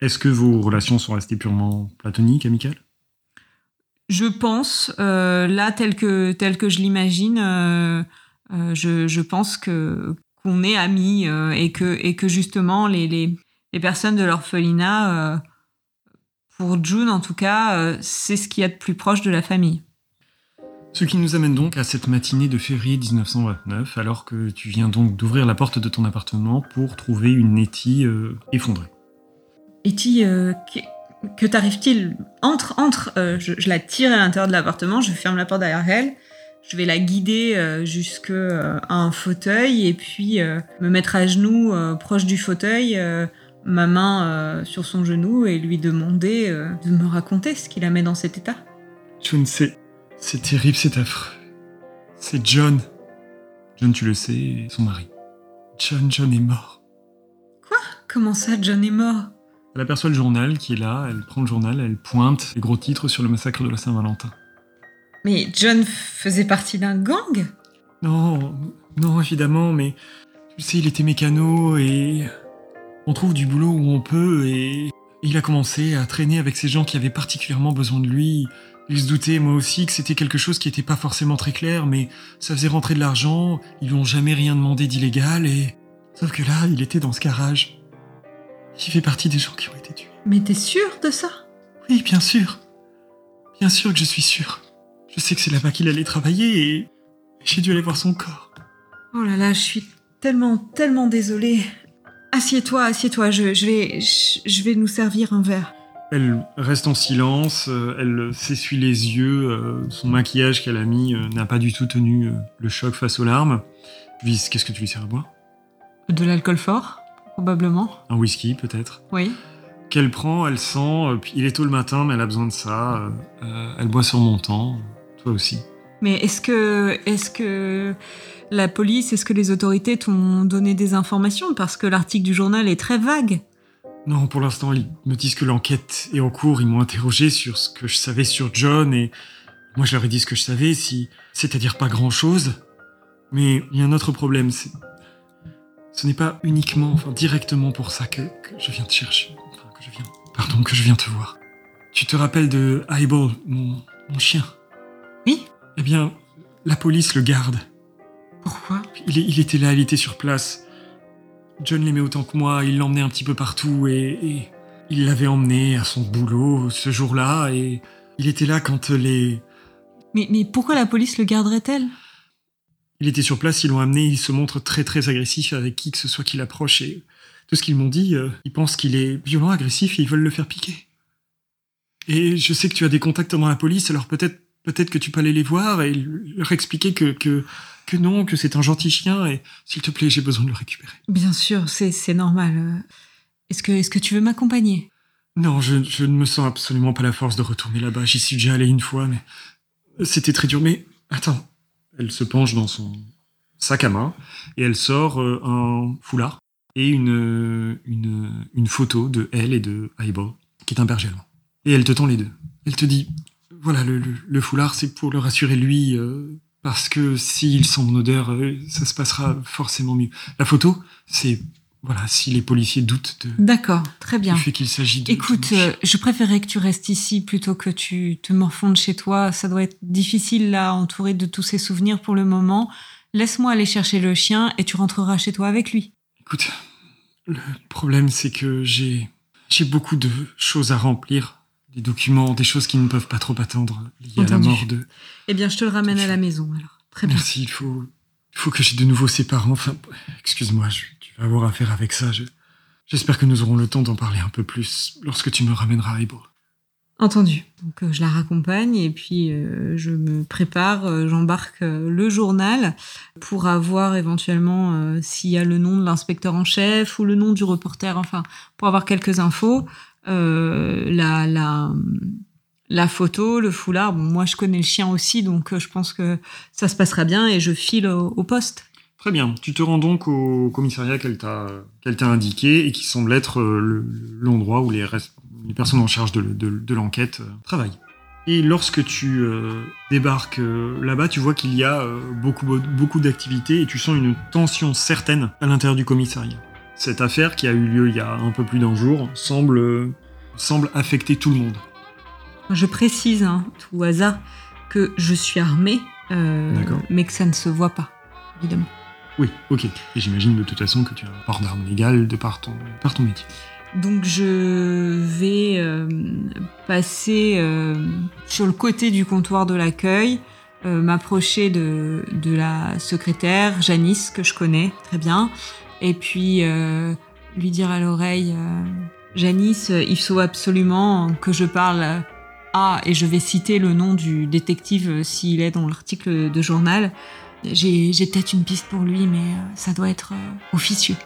Est-ce que vos relations sont restées purement platoniques, amicales? Je pense, euh, là, tel que, tel que je l'imagine, euh, euh, je, je, pense que qu'on est amis et, que, et que justement, les, les, les personnes de l'orphelinat, pour June en tout cas, c'est ce qu'il y a de plus proche de la famille. Ce qui nous amène donc à cette matinée de février 1929, alors que tu viens donc d'ouvrir la porte de ton appartement pour trouver une Etty effondrée. Etty, que t'arrive-t-il Entre, entre, euh, je, la tire à l'intérieur de l'appartement, je ferme la porte derrière elle, je vais la guider euh, jusqu'à euh, un fauteuil et puis me mettre à genoux proche du fauteuil, ma main sur son genou et lui demander de me raconter ce qui la met dans cet état. John, c'est, c'est terrible, c'est affreux. C'est John. John, tu le sais, son mari. John, John est mort. Quoi? Comment ça, John est mort? Elle aperçoit le journal qui est là, elle prend le journal, elle pointe les gros titres sur le massacre de la Saint-Valentin. Mais John faisait partie d'un gang? Non, non, évidemment, mais tu sais, il était mécano et on trouve du boulot où on peut et il a commencé à traîner avec ces gens qui avaient particulièrement besoin de lui. Il se doutait, moi aussi, que c'était quelque chose qui n'était pas forcément très clair, mais ça faisait rentrer de l'argent, ils lui ont jamais rien demandé d'illégal et... Sauf que là, il était dans ce garage. Il fait partie des gens qui ont été tués. Mais t'es sûr de ça? Oui, bien sûr. Bien sûr que je suis sûr. Je sais que c'est là-bas qu'il allait travailler et j'ai dû aller voir son corps. Oh là là, je suis tellement, tellement désolée. Assieds-toi, assieds-toi, je, vais, je, vais nous servir un verre. Elle reste en silence, euh, elle s'essuie les yeux, euh, son maquillage qu'elle a mis euh, n'a pas du tout tenu le choc face aux larmes. Vis, qu'est-ce que tu lui sers à boire? De l'alcool fort probablement. Un whisky, peut-être. Oui. Qu'elle prend, elle sent. Euh, il est tôt le matin, mais elle a besoin de ça. Euh, euh, elle boit sur mon temps. Toi aussi. Mais est-ce que, est-ce que la police, est-ce que les autorités t'ont donné des informations? Parce que l'article du journal est très vague. Non, pour l'instant, ils me disent que l'enquête est en cours. Ils m'ont interrogé sur ce que je savais sur John et moi, je leur ai dit ce que je savais, si, c'est-à-dire pas grand-chose. Mais il y a un autre problème, c'est ce n'est pas uniquement, enfin directement pour ça que, je viens te chercher. Enfin, que je viens. Pardon, que je viens te voir. Tu te rappelles de Eyeball, mon, mon chien? Oui. Eh bien, la police le garde. Pourquoi? Il, il, était là, il était sur place. John l'aimait autant que moi, il l'emmenait un petit peu partout et, et il l'avait emmené à son boulot ce jour-là et il était là quand les... Mais, mais pourquoi la police le garderait-elle? Il était sur place, ils l'ont amené, il se montre très très agressif avec qui que ce soit qu'il approche et de ce qu'ils m'ont dit, euh, ils pensent qu'il est violent, agressif et ils veulent le faire piquer. Et je sais que tu as des contacts dans la police, alors peut-être peut-être que tu peux aller les voir et leur expliquer que, que, que non, que c'est un gentil chien et s'il te plaît, j'ai besoin de le récupérer. Bien sûr, c'est normal. Est-ce que, est que tu veux m'accompagner? Non, je, je ne me sens absolument pas la force de retourner là-bas. J'y suis déjà allé une fois, mais c'était très dur. Mais attends, elle se penche dans son sac à main et elle sort euh, un foulard et une, une, une, photo de elle et de Eyeball, qui est un berger allemand. Et elle te tend les deux. Elle te dit, voilà, le, le, foulard, c'est pour le rassurer lui, euh, parce que s'il sent mon odeur, euh, ça se passera forcément mieux. La photo, c'est voilà, si les policiers doutent de. D'accord, très bien. Du fait qu'il s'agit de. Écoute, euh, je préférerais que tu restes ici plutôt que tu te morfondes chez toi. Ça doit être difficile là, entouré de tous ces souvenirs pour le moment. Laisse-moi aller chercher le chien et tu rentreras chez toi avec lui. Écoute, le problème c'est que j'ai j'ai beaucoup de choses à remplir, des documents, des choses qui ne peuvent pas trop attendre liées à la mort de. Eh bien, je te le ramène à la maison alors. Très bien. Merci. Il faut, il faut que j'ai de nouveau ses parents. Enfin, excuse-moi, tu vas avoir affaire avec ça. J'espère que nous aurons le temps d'en parler un peu plus lorsque tu me ramèneras à Ibo. Entendu. Donc euh, je la raccompagne et puis euh, je me prépare, euh, j'embarque le journal pour avoir éventuellement s'il y a le nom de l'inspecteur en chef ou le nom du reporter, enfin pour avoir quelques infos. la, la, la photo, le foulard. Bon, moi je connais le chien aussi, donc je pense que ça se passera bien et je file au, poste. Très bien. Tu te rends donc au commissariat qu'elle t'a indiqué et qui semble être l'endroit où les personnes en charge de, l'enquête euh, travaillent. Et lorsque tu euh, débarques euh, là-bas, tu vois qu'il y a beaucoup, beaucoup d'activités et tu sens une tension certaine à l'intérieur du commissariat. Cette affaire qui a eu lieu il y a un peu plus d'un jour semble, semble affecter tout le monde. Je précise, hein, tout hasard, que je suis armée, mais que ça ne se voit pas, évidemment. Oui, ok. Et j'imagine de toute façon que tu as un port d'armes légal de par ton, par ton métier. Donc je vais euh, passer euh, sur le côté du comptoir de l'accueil, euh, m'approcher de, la secrétaire, Janice, que je connais très bien, et puis lui dire à l'oreille, Janice, il faut absolument que je parle à, et je vais citer le nom du détective s'il est dans l'article de journal. J'ai peut-être une piste pour lui, mais ça doit être officieux.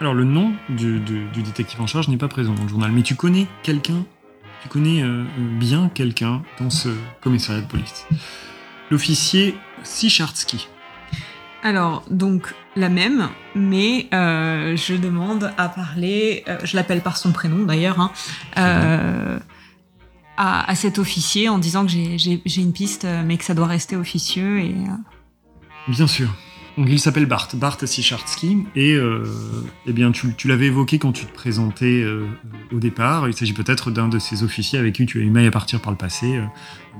Alors le nom du, détective en charge n'est pas présent dans le journal, mais tu connais quelqu'un, tu connais euh, bien quelqu'un dans ce commissariat de police. L'officier Sichartsky. Alors, donc, la même, mais euh, je demande à parler, euh, je l'appelle par son prénom d'ailleurs, hein, à, à, cet officier en disant que j'ai une piste, mais que ça doit rester officieux. Et, Bien sûr. Donc il s'appelle Bart, Bart Sicharski, et euh, eh bien tu, l'avais évoqué quand tu te présentais euh, au départ. Il s'agit peut-être d'un de ces officiers avec qui tu as eu à partir par le passé, euh,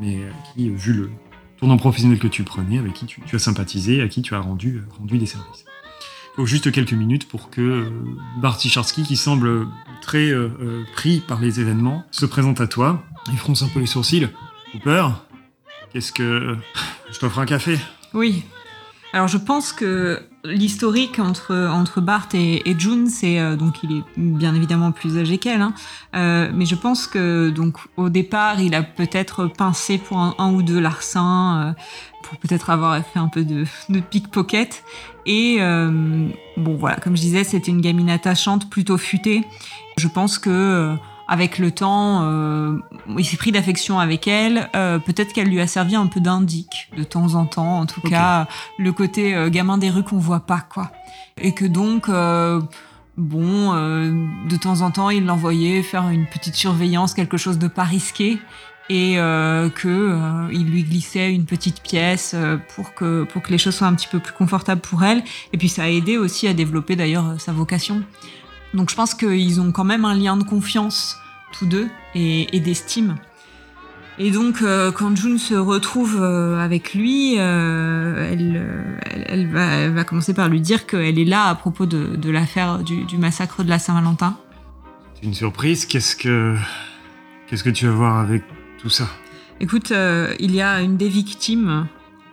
mais qui, vu le tournant professionnel que tu prenais, avec qui tu, as sympathisé, à qui tu as rendu, rendu des services. Il faut juste quelques minutes pour que Bart Sicharski, qui semble très pris par les événements, se présente à toi. Il fronce un peu les sourcils. Cooper, qu'est-ce que... Je t'offre un café? Oui, alors je pense que l'historique entre entre Bart et, June, c'est euh, donc il est bien évidemment plus âgé qu'elle, hein, euh, mais je pense que donc au départ il a peut-être pincé pour un, ou deux larcins, euh, pour peut-être avoir fait un peu de, de pickpocket. Et bon voilà, comme je disais, c'était une gamine attachante, plutôt futée. Je pense que avec le temps, euh, il s'est pris d'affection avec elle. Euh, peut-être qu'elle lui a servi un peu d'indique de temps en temps. En tout cas, le côté euh, gamin des rues qu'on voit pas, quoi. Et que donc, bon, de temps en temps, il l'envoyait faire une petite surveillance, quelque chose de pas risqué, et que il lui glissait une petite pièce pour que pour que les choses soient un petit peu plus confortables pour elle. Et puis ça a aidé aussi à développer d'ailleurs sa vocation. Donc je pense qu'ils ont quand même un lien de confiance, tous deux, et, d'estime. Et donc, euh, quand June se retrouve euh, avec lui, euh, elle, va, commencer par lui dire qu'elle est là à propos de, l'affaire du, massacre de la Saint-Valentin. C'est une surprise. Qu'est-ce que qu'est-ce que tu vas voir avec tout ça? Écoute, il y a une des victimes,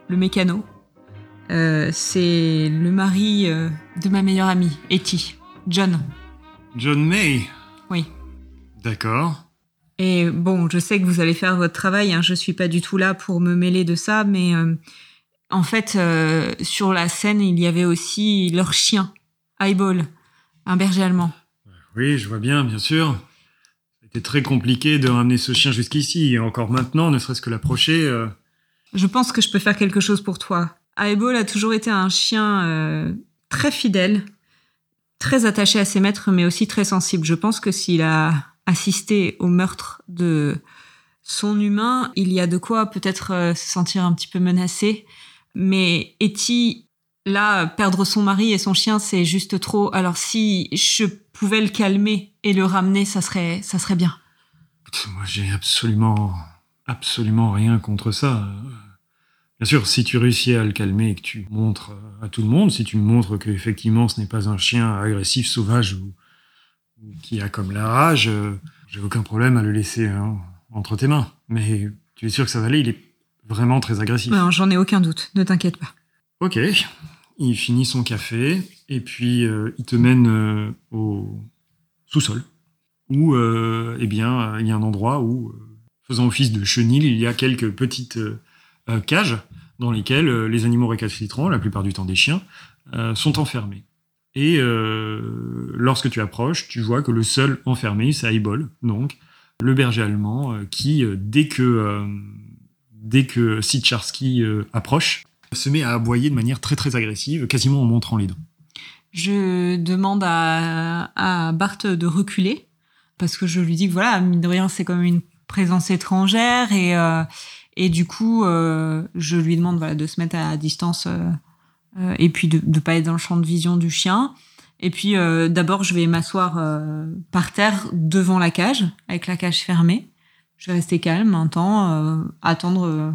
le mécano. C'est le mari de ma meilleure amie, Etty, John. John May Oui. D'accord. Et bon, je sais que vous allez faire votre travail, hein, je suis pas du tout là pour me mêler de ça, mais euh, en fait, euh, sur la scène, il y avait aussi leur chien, Eyeball, un berger allemand. Oui, je vois bien, bien sûr. C'était très compliqué de ramener ce chien jusqu'ici, et encore maintenant, ne serait-ce que l'approcher. Euh. Je pense que je peux faire quelque chose pour toi. Eyeball a toujours été un chien très fidèle, très attaché à ses maîtres, mais aussi très sensible. Je pense que s'il a assisté au meurtre de son humain, il y a de quoi peut-être euh, se sentir un petit peu menacé. Mais Etty, là, perdre son mari et son chien, c'est juste trop. Alors si je pouvais le calmer et le ramener, ça serait, ça serait bien. Moi, j'ai absolument, absolument rien contre ça. Bien sûr, si tu réussis à le calmer et que tu montres à tout le monde, si tu montres qu'effectivement ce n'est pas un chien agressif, sauvage ou, qui a comme la rage, euh, j'ai aucun problème à le laisser hein, entre tes mains, mais tu es sûr que ça va aller, il est vraiment très agressif. Non, j'en ai aucun doute, ne t'inquiète pas. Ok, il finit son café et puis euh, il te mène euh, au sous-sol où eh bien il y a un endroit où faisant office de chenil, il y a quelques petites cages dans lesquelles les animaux récalcitrants, la plupart du temps des chiens, sont enfermés. Et lorsque tu approches, tu vois que le seul enfermé, c'est Eyeball, donc le berger allemand, qui dès que dès que Sicharski approche, se met à aboyer de manière très très agressive, quasiment en montrant les dents. Je demande à, à Bart de reculer parce que je lui dis que voilà, mine de rien, c'est comme une présence étrangère et euh, et du coup, euh, je lui demande de se mettre à distance euh, et puis de ne pas être dans le champ de vision du chien. Et puis d'abord, je vais m'asseoir par terre devant la cage avec la cage fermée. Je vais rester calme un temps, attendre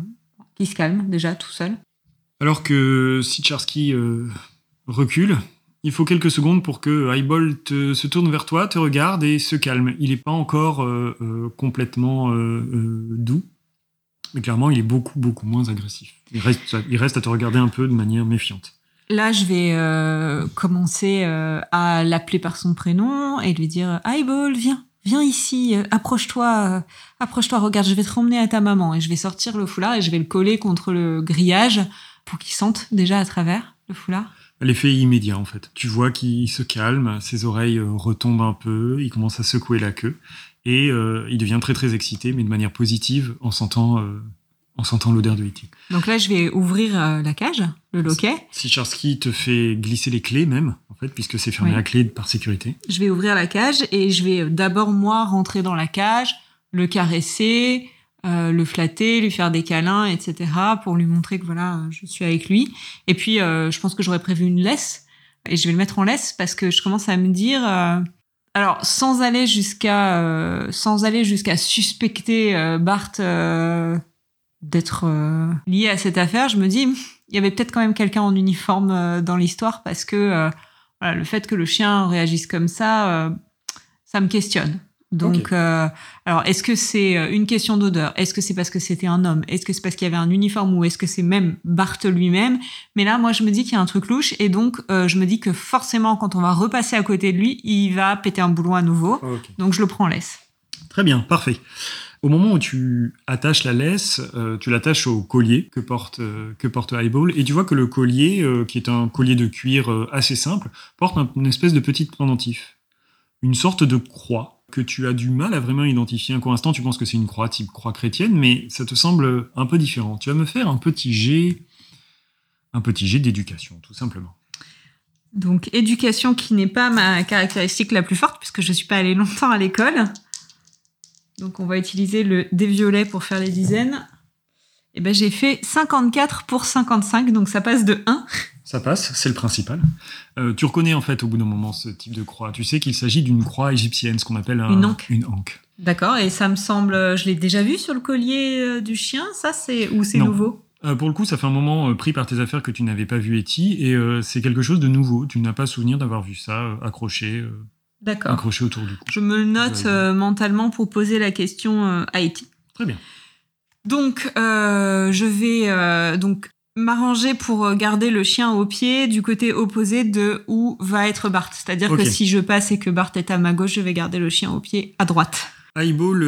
qu'il se calme déjà tout seul. Alors que Sicharski euh, recule, il faut quelques secondes pour que Highball se tourne vers toi, te regarde et se calme. Il n'est pas encore euh, euh, complètement doux, mais clairement, il est beaucoup, beaucoup moins agressif. Il reste, il reste à te regarder un peu de manière méfiante. Là, je vais commencer à l'appeler par son prénom et lui dire Highball, viens, viens ici, approche-toi, approche-toi, regarde, je vais te ramener à ta maman. Et je vais sortir le foulard et je vais le coller contre le grillage pour qu'il sente déjà à travers le foulard L'effet immédiat en fait. Tu vois qu'il se calme, ses oreilles euh, retombent un peu, il commence à secouer la queue et euh, il devient très très excité, mais de manière positive en sentant euh, en sentant l'odeur de Hitty. Donc là, je vais ouvrir la cage, le loquet. Sicharski te fait glisser les clés même, en fait, puisque c'est fermé à clé par sécurité. Je vais ouvrir la cage et je vais d'abord moi rentrer dans la cage, le caresser, euh, le flatter, lui faire des câlins, etc., pour lui montrer que voilà, je suis avec lui. Et puis, euh, je pense que j'aurais prévu une laisse, et je vais le mettre en laisse parce que je commence à me dire, euh, alors sans aller jusqu'à, sans aller jusqu'à suspecter Bart d'être lié à cette affaire, je me dis, il y avait peut-être quand même quelqu'un en uniforme dans l'histoire parce que le fait que le chien réagisse comme ça, ça me questionne. Donc, euh, alors, est-ce que c'est euh, une question d'odeur? Est-ce que c'est parce que c'était un homme? Est-ce que c'est parce qu'il y avait un uniforme ou est-ce que c'est même Bart lui-même? Mais là, moi, je me dis qu'il y a un truc louche et donc euh, je me dis que forcément, quand on va repasser à côté de lui, il va péter un boulon à nouveau. Donc, je le prends en laisse. Très bien, parfait. Au moment où tu attaches la laisse, tu l'attaches au collier que porte que porte Highball et tu vois que le collier, qui est un collier de cuir assez simple, porte une espèce de petit pendentif, une sorte de croix que tu as du mal à vraiment identifier. Un instant, tu penses que c'est une croix type croix chrétienne, mais ça te semble un peu différent. Tu vas me faire un petit jet, un petit jet d'éducation, tout simplement. Donc, éducation qui n'est pas ma caractéristique la plus forte, puisque je ne suis pas allée longtemps à l'école. Donc, on va utiliser le déviolet pour faire les dizaines. Et eh ben, j'ai fait 54 pour 55, donc ça passe de 1. Ça passe, c'est le principal. Euh, tu reconnais en fait au bout d'un moment ce type de croix. Tu sais qu'il s'agit d'une croix égyptienne, ce qu'on appelle une anque. Une anque. D'accord, et ça me semble, je l'ai déjà vu sur le collier euh, du chien, ça c'est ou c'est nouveau? Euh, Pour le coup, ça fait un moment pris par tes affaires que tu n'avais pas vu Eti, et c'est quelque chose de nouveau. Tu n'as pas souvenir d'avoir vu ça accroché. D'accord. Accroché autour du cou. Je me le note mentalement pour poser la question à Eti. Très bien. Donc, je vais donc m'arranger pour euh, garder le chien au pied du côté opposé de où va être Bart. C'est-à-dire que si je passe et que Bart est à ma gauche, je vais garder le chien au pied à droite. Aibol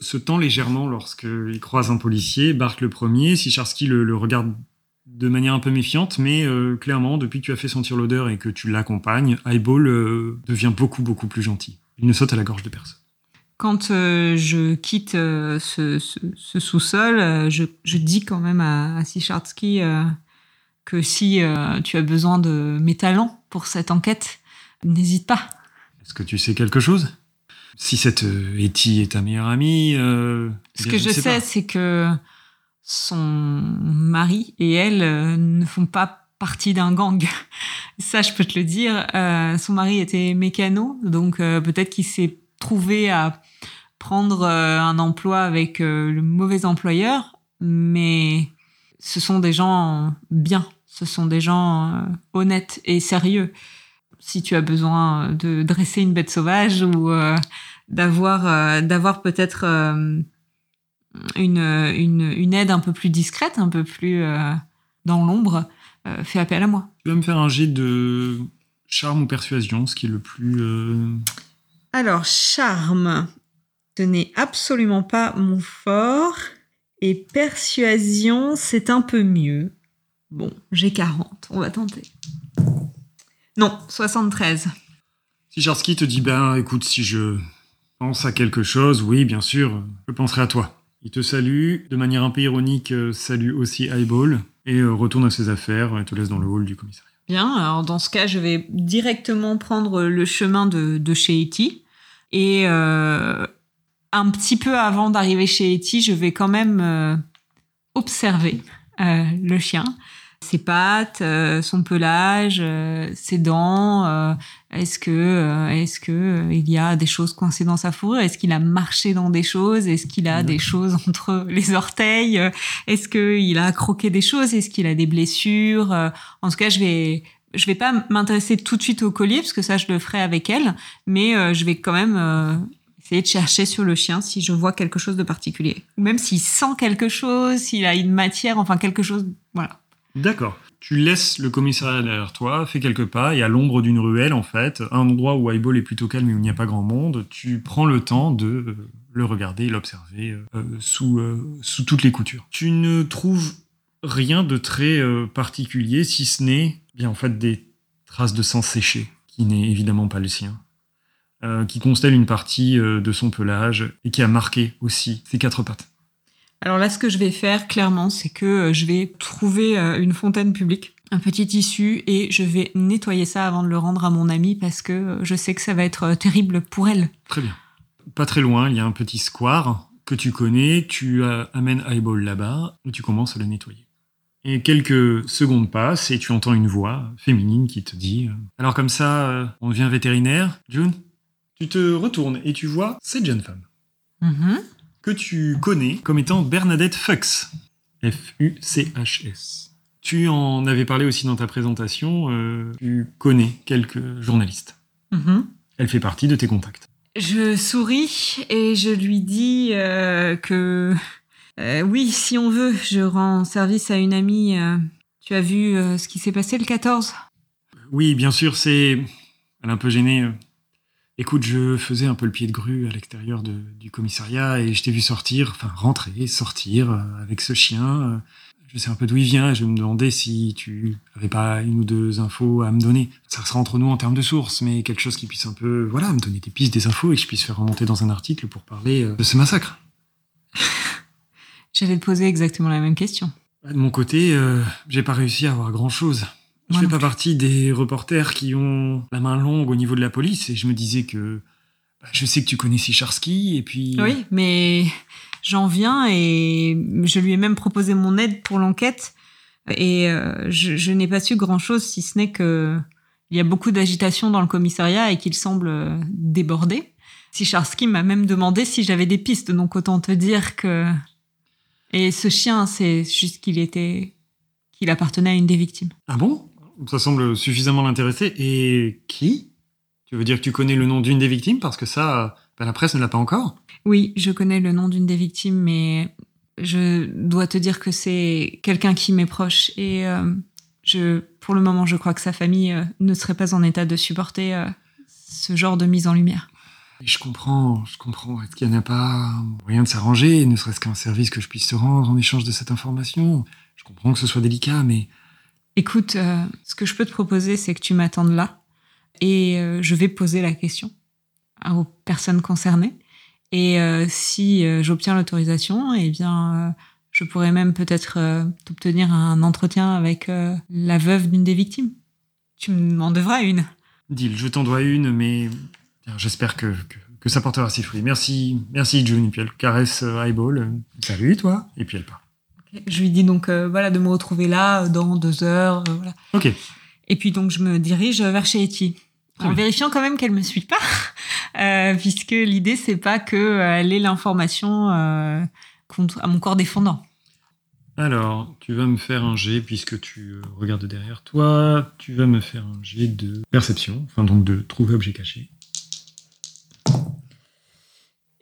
se tend légèrement lorsqu'il croise un policier, Bart le premier, Sicharski le, le regarde de manière un peu méfiante, mais euh, clairement, depuis que tu as fait sentir l'odeur et que tu l'accompagnes, euh, devient beaucoup, beaucoup plus gentil. Il ne saute à la gorge de personne. Quand euh, je quitte euh, ce, sous-sol, euh, je, dis quand même à, à Sicharski que si tu as besoin de mes talents pour cette enquête, n'hésite pas. Est-ce que tu sais quelque chose? Si cette Etty est ta meilleure amie Ce que je, sais, c'est que son mari et elle ne font pas partie d'un gang. Ça, je peux te le dire. son mari était mécano, donc peut-être qu'il s'est trouvé à prendre euh, un emploi avec euh, le mauvais employeur, mais ce sont des gens bien, ce sont des gens euh, honnêtes et sérieux. Si tu as besoin de dresser une bête sauvage ou d'avoir d'avoir peut-être une, une, aide un peu plus discrète, un peu plus dans l'ombre, fait appel à moi. Tu vas me faire un jet de charme ou persuasion, ce qui est le plus... Alors, charme, ce n'est absolument pas mon fort. Et persuasion, c'est un peu mieux. Bon, j'ai 40, on va tenter. Non, 73. Si Jarsky te dit, ben écoute, si je pense à quelque chose, oui, bien sûr, je penserai à toi. Il te salue, de manière un peu ironique, euh, salue aussi Eyeball, et euh, retourne à ses affaires et te laisse dans le hall du commissariat. Bien, alors dans ce cas, je vais directement prendre le chemin de, chez Eti. Et euh, un petit peu avant d'arriver chez Eti, je vais quand même observer le chien. Ses pattes, euh, son pelage, euh, ses dents. Euh, est-ce que, est-ce que il y a des choses coincées dans sa fourrure? Est-ce qu'il a marché dans des choses? Est-ce qu'il a des choses entre les orteils? Est-ce qu'il a croqué des choses? Est-ce qu'il a des blessures? En tout cas, je vais, je vais pas m'intéresser tout de suite au collier parce que ça, je le ferai avec elle, mais je vais quand même essayer de chercher sur le chien si je vois quelque chose de particulier. Ou même s'il sent quelque chose, s'il a une matière, enfin quelque chose. Voilà. D'accord. Tu laisses le commissariat derrière toi, fais quelques pas, et à l'ombre d'une ruelle, en fait, un endroit où Eyeball est plutôt calme et où il n'y a pas grand monde, tu prends le temps de euh, le regarder, l'observer euh, euh, sous, sous toutes les coutures. Tu ne trouves rien de très particulier, si ce n'est, bien en fait, des traces de sang séché, qui n'est évidemment pas le sien, qui constellent une partie de son pelage et qui a marqué aussi ses quatre pattes. Alors là, ce que je vais faire clairement, c'est que euh, je vais trouver euh, une fontaine publique, un petit tissu, et je vais nettoyer ça avant de le rendre à mon amie parce que euh, je sais que ça va être terrible pour elle. Très bien. Pas très loin, il y a un petit square que tu connais, tu amènes Eyeball là-bas et tu commences à le nettoyer. Et quelques secondes passent et tu entends une voix féminine qui te dit Alors comme ça, on devient vétérinaire, June? Tu te retournes et tu vois cette jeune femme. Mm que tu connais comme étant Bernadette Fuchs. F-U-C-H-S. Tu en avais parlé aussi dans ta présentation. Euh, tu connais quelques journalistes. Mm-hmm. Elle fait partie de tes contacts. Je souris et je lui dis euh, que euh, oui, si on veut, je rends service à une amie. tu as vu ce qui s'est passé le 14 Oui, bien sûr, c'est... Elle est un peu gênée. Écoute, je faisais un peu le pied de grue à l'extérieur du commissariat et je t'ai vu sortir, enfin rentrer, sortir euh, avec ce chien. Euh, je sais un peu d'où il vient et je me demandais si tu avais pas une ou deux infos à me donner. Ça sera entre nous en termes de sources, mais quelque chose qui puisse un peu, voilà, me donner des pistes, des infos et que je puisse faire remonter dans un article pour parler euh, de ce massacre. J'allais te poser exactement la même question. De mon côté, j'ai pas réussi à avoir grand chose. Je fais pas partie des reporters qui ont la main longue au niveau de la police et je me disais que bah, je sais que tu connais Sicharski et puis. Oui, mais j'en viens et je lui ai même proposé mon aide pour l'enquête et euh, je, n'ai pas su grand chose si ce n'est que il y a beaucoup d'agitation dans le commissariat et qu'il semble euh, débordé. Sicharski m'a même demandé si j'avais des pistes, donc autant te dire que. Et ce chien, c'est juste qu'il était qu'il appartenait à une des victimes. Ah bon? Ça semble suffisamment l'intéresser. Et qui? Tu veux dire que tu connais le nom d'une des victimes? Parce que ça, ben, la presse ne l'a pas encore. Oui, je connais le nom d'une des victimes, mais je dois te dire que c'est quelqu'un qui m'est proche. Et euh, je, pour le moment, je crois que sa famille euh, ne serait pas en état de supporter euh, ce genre de mise en lumière. je comprends, je comprends. Est-ce qu'il n'y en a pas moyen de s'arranger, ne serait-ce qu'un service que je puisse te rendre en échange de cette information? Je comprends que ce soit délicat, mais Écoute, euh, ce que je peux te proposer, c'est que tu m'attendes là et euh, je vais poser la question aux personnes concernées. Et euh, si j'obtiens l'autorisation, eh bien, je pourrais même peut-être t'obtenir un entretien avec la veuve d'une des victimes. Tu m'en devras une. Deal, je t'en dois une, mais j'espère que, que, ça portera ses fruits. Merci, merci June. Et puis elle caresse Eyeball. Salut toi. Et puis elle part. Je lui dis donc euh, voilà de me retrouver là euh, dans deux heures. Euh, voilà. Ok. Et puis donc je me dirige vers chez Eti. En vérifiant quand même qu'elle me suit pas, puisque l'idée c'est pas que elle ait l'information à mon corps défendant. Alors, tu vas me faire un jet puisque tu regardes derrière toi. Tu vas me faire un jet de perception, enfin donc de trouver objet caché.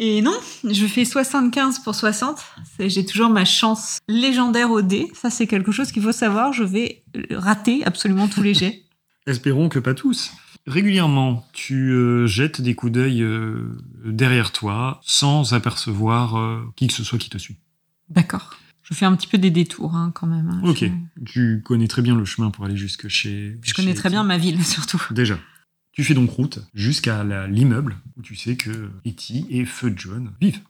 Et non, je fais 75 pour 60. J'ai toujours ma chance légendaire au dé. Ça, c'est quelque chose qu'il faut savoir. Je vais rater absolument tous les jets. Espérons que pas tous. Régulièrement, tu euh, jettes des coups d'œil euh, derrière toi sans apercevoir euh, qui que ce soit qui te suit. D'accord. Je fais un petit peu des détours hein, quand même. hein. Ok, Je, tu connais très bien le chemin pour aller jusque chez. je connais très bien ma ville surtout. Déjà. Tu fais donc route jusqu'à l'immeuble où tu sais que Etty et Feu John vivent.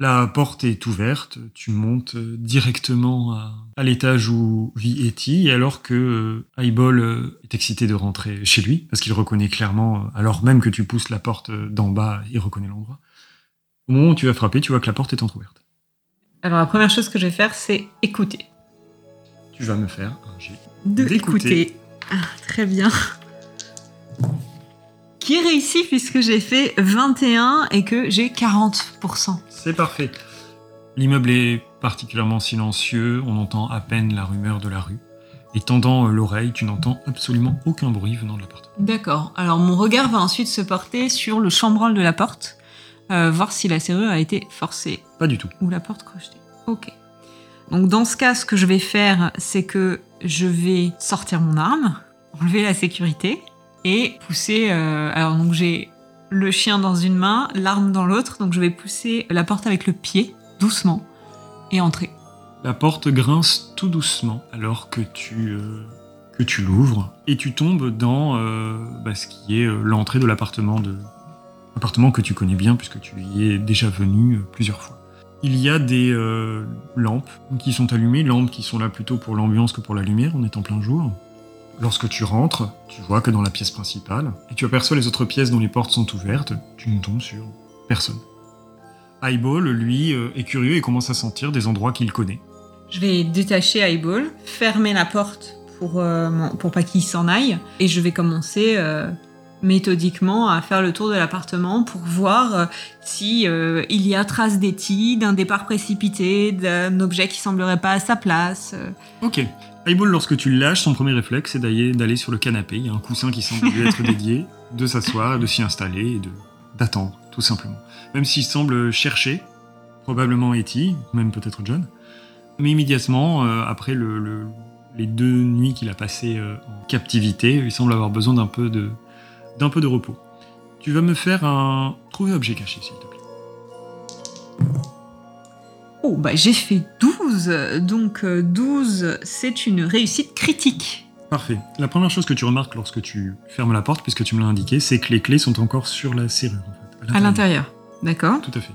La porte est ouverte, tu montes euh, directement à, à l'étage où vit Etty, et alors que euh, Eyeball euh, est excité de rentrer chez lui, parce qu'il reconnaît clairement, euh, alors même que tu pousses la porte euh, d'en bas, il reconnaît l'endroit. Au moment où tu vas frapper, tu vois que la porte est entrouverte. Alors la première chose que je vais faire, c'est écouter. Tu vas me faire un jet. De D'écouter. écouter. Ah, très bien. Qui est réussi puisque j'ai fait 21 et que j'ai 40%. C'est parfait. L'immeuble est particulièrement silencieux, on entend à peine la rumeur de la rue. Et tendant euh, l'oreille, tu n'entends absolument aucun bruit venant de l'appartement. D'accord. Alors mon regard va ensuite se porter sur le chambranle de la porte, euh, voir si la serrure a été forcée Pas du tout. ou la porte crochetée. Ok. Donc dans ce cas, ce que je vais faire, c'est que je vais sortir mon arme, enlever la sécurité et pousser. euh, alors j'ai le chien dans une main, l'arme dans l'autre, donc je vais pousser la porte avec le pied, doucement, et entrer. La porte grince tout doucement alors que tu, euh, tu l'ouvres et tu tombes dans euh, bah, ce qui est l'entrée de l'appartement de appartement que tu connais bien puisque tu y es déjà venu plusieurs fois. Il y a des lampes qui sont allumées, lampes qui sont là plutôt pour l'ambiance que pour la lumière, on est en plein jour. Lorsque tu rentres, tu vois que dans la pièce principale, et tu aperçois les autres pièces dont les portes sont ouvertes, tu ne tombes sur personne. Eyeball, lui, euh, est curieux et commence à sentir des endroits qu'il connaît. Je vais détacher Eyeball, fermer la porte pour, euh, pour pas qu'il s'en aille, et je vais commencer euh, méthodiquement à faire le tour de l'appartement pour voir euh, si il y a trace d'Etty, d'un départ précipité, d'un objet qui semblerait pas à sa place. Ok. Eyeball, lorsque tu le lâches, son premier réflexe, c'est d'aller sur le canapé. Il y a un coussin qui semble lui être dédié, de s'asseoir, de s'y installer et de d'attendre, tout simplement. Même s'il semble chercher, probablement Etty, même peut-être John. Mais immédiatement, euh, après le, le- les deux nuits qu'il a passées euh, en captivité, il semble avoir besoin d'un peu de d'un peu de repos. Tu vas me faire un trouver objet caché, s'il te plaît. Oh, bah j'ai fait 12, donc euh, 12, c'est une réussite critique. Parfait. La première chose que tu remarques lorsque tu fermes la porte, puisque tu me l'as indiqué, c'est que les clés sont encore sur la serrure. En fait, À l'intérieur. D'accord Tout à fait.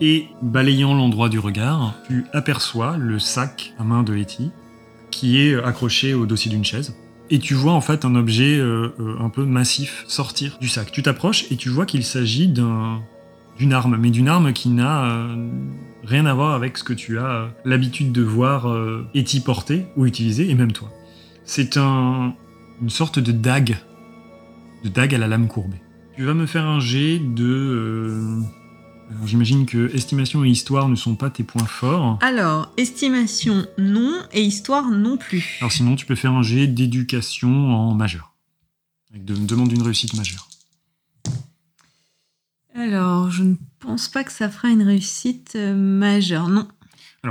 Et balayant l'endroit du regard, tu aperçois le sac à main de Etty qui est accroché au dossier d'une chaise. Et tu vois en fait un objet euh, euh, un peu massif sortir du sac. Tu t'approches et tu vois qu'il s'agit d'un d'une arme, mais d'une arme qui n'a euh, rien à voir avec ce que tu as l'habitude de voir euh, porter ou utiliser, et même toi. C'est un, une sorte de dague, de dague à la lame courbée. Tu vas me faire un jet de... euh, alors, J'imagine que estimation et histoire ne sont pas tes points forts. Alors, estimation non et histoire non plus. Alors sinon, tu peux faire un jet d'éducation en majeur. Avec de, demande d'une réussite majeure. Alors, je ne pense pas que ça fera une réussite euh, majeure. Non,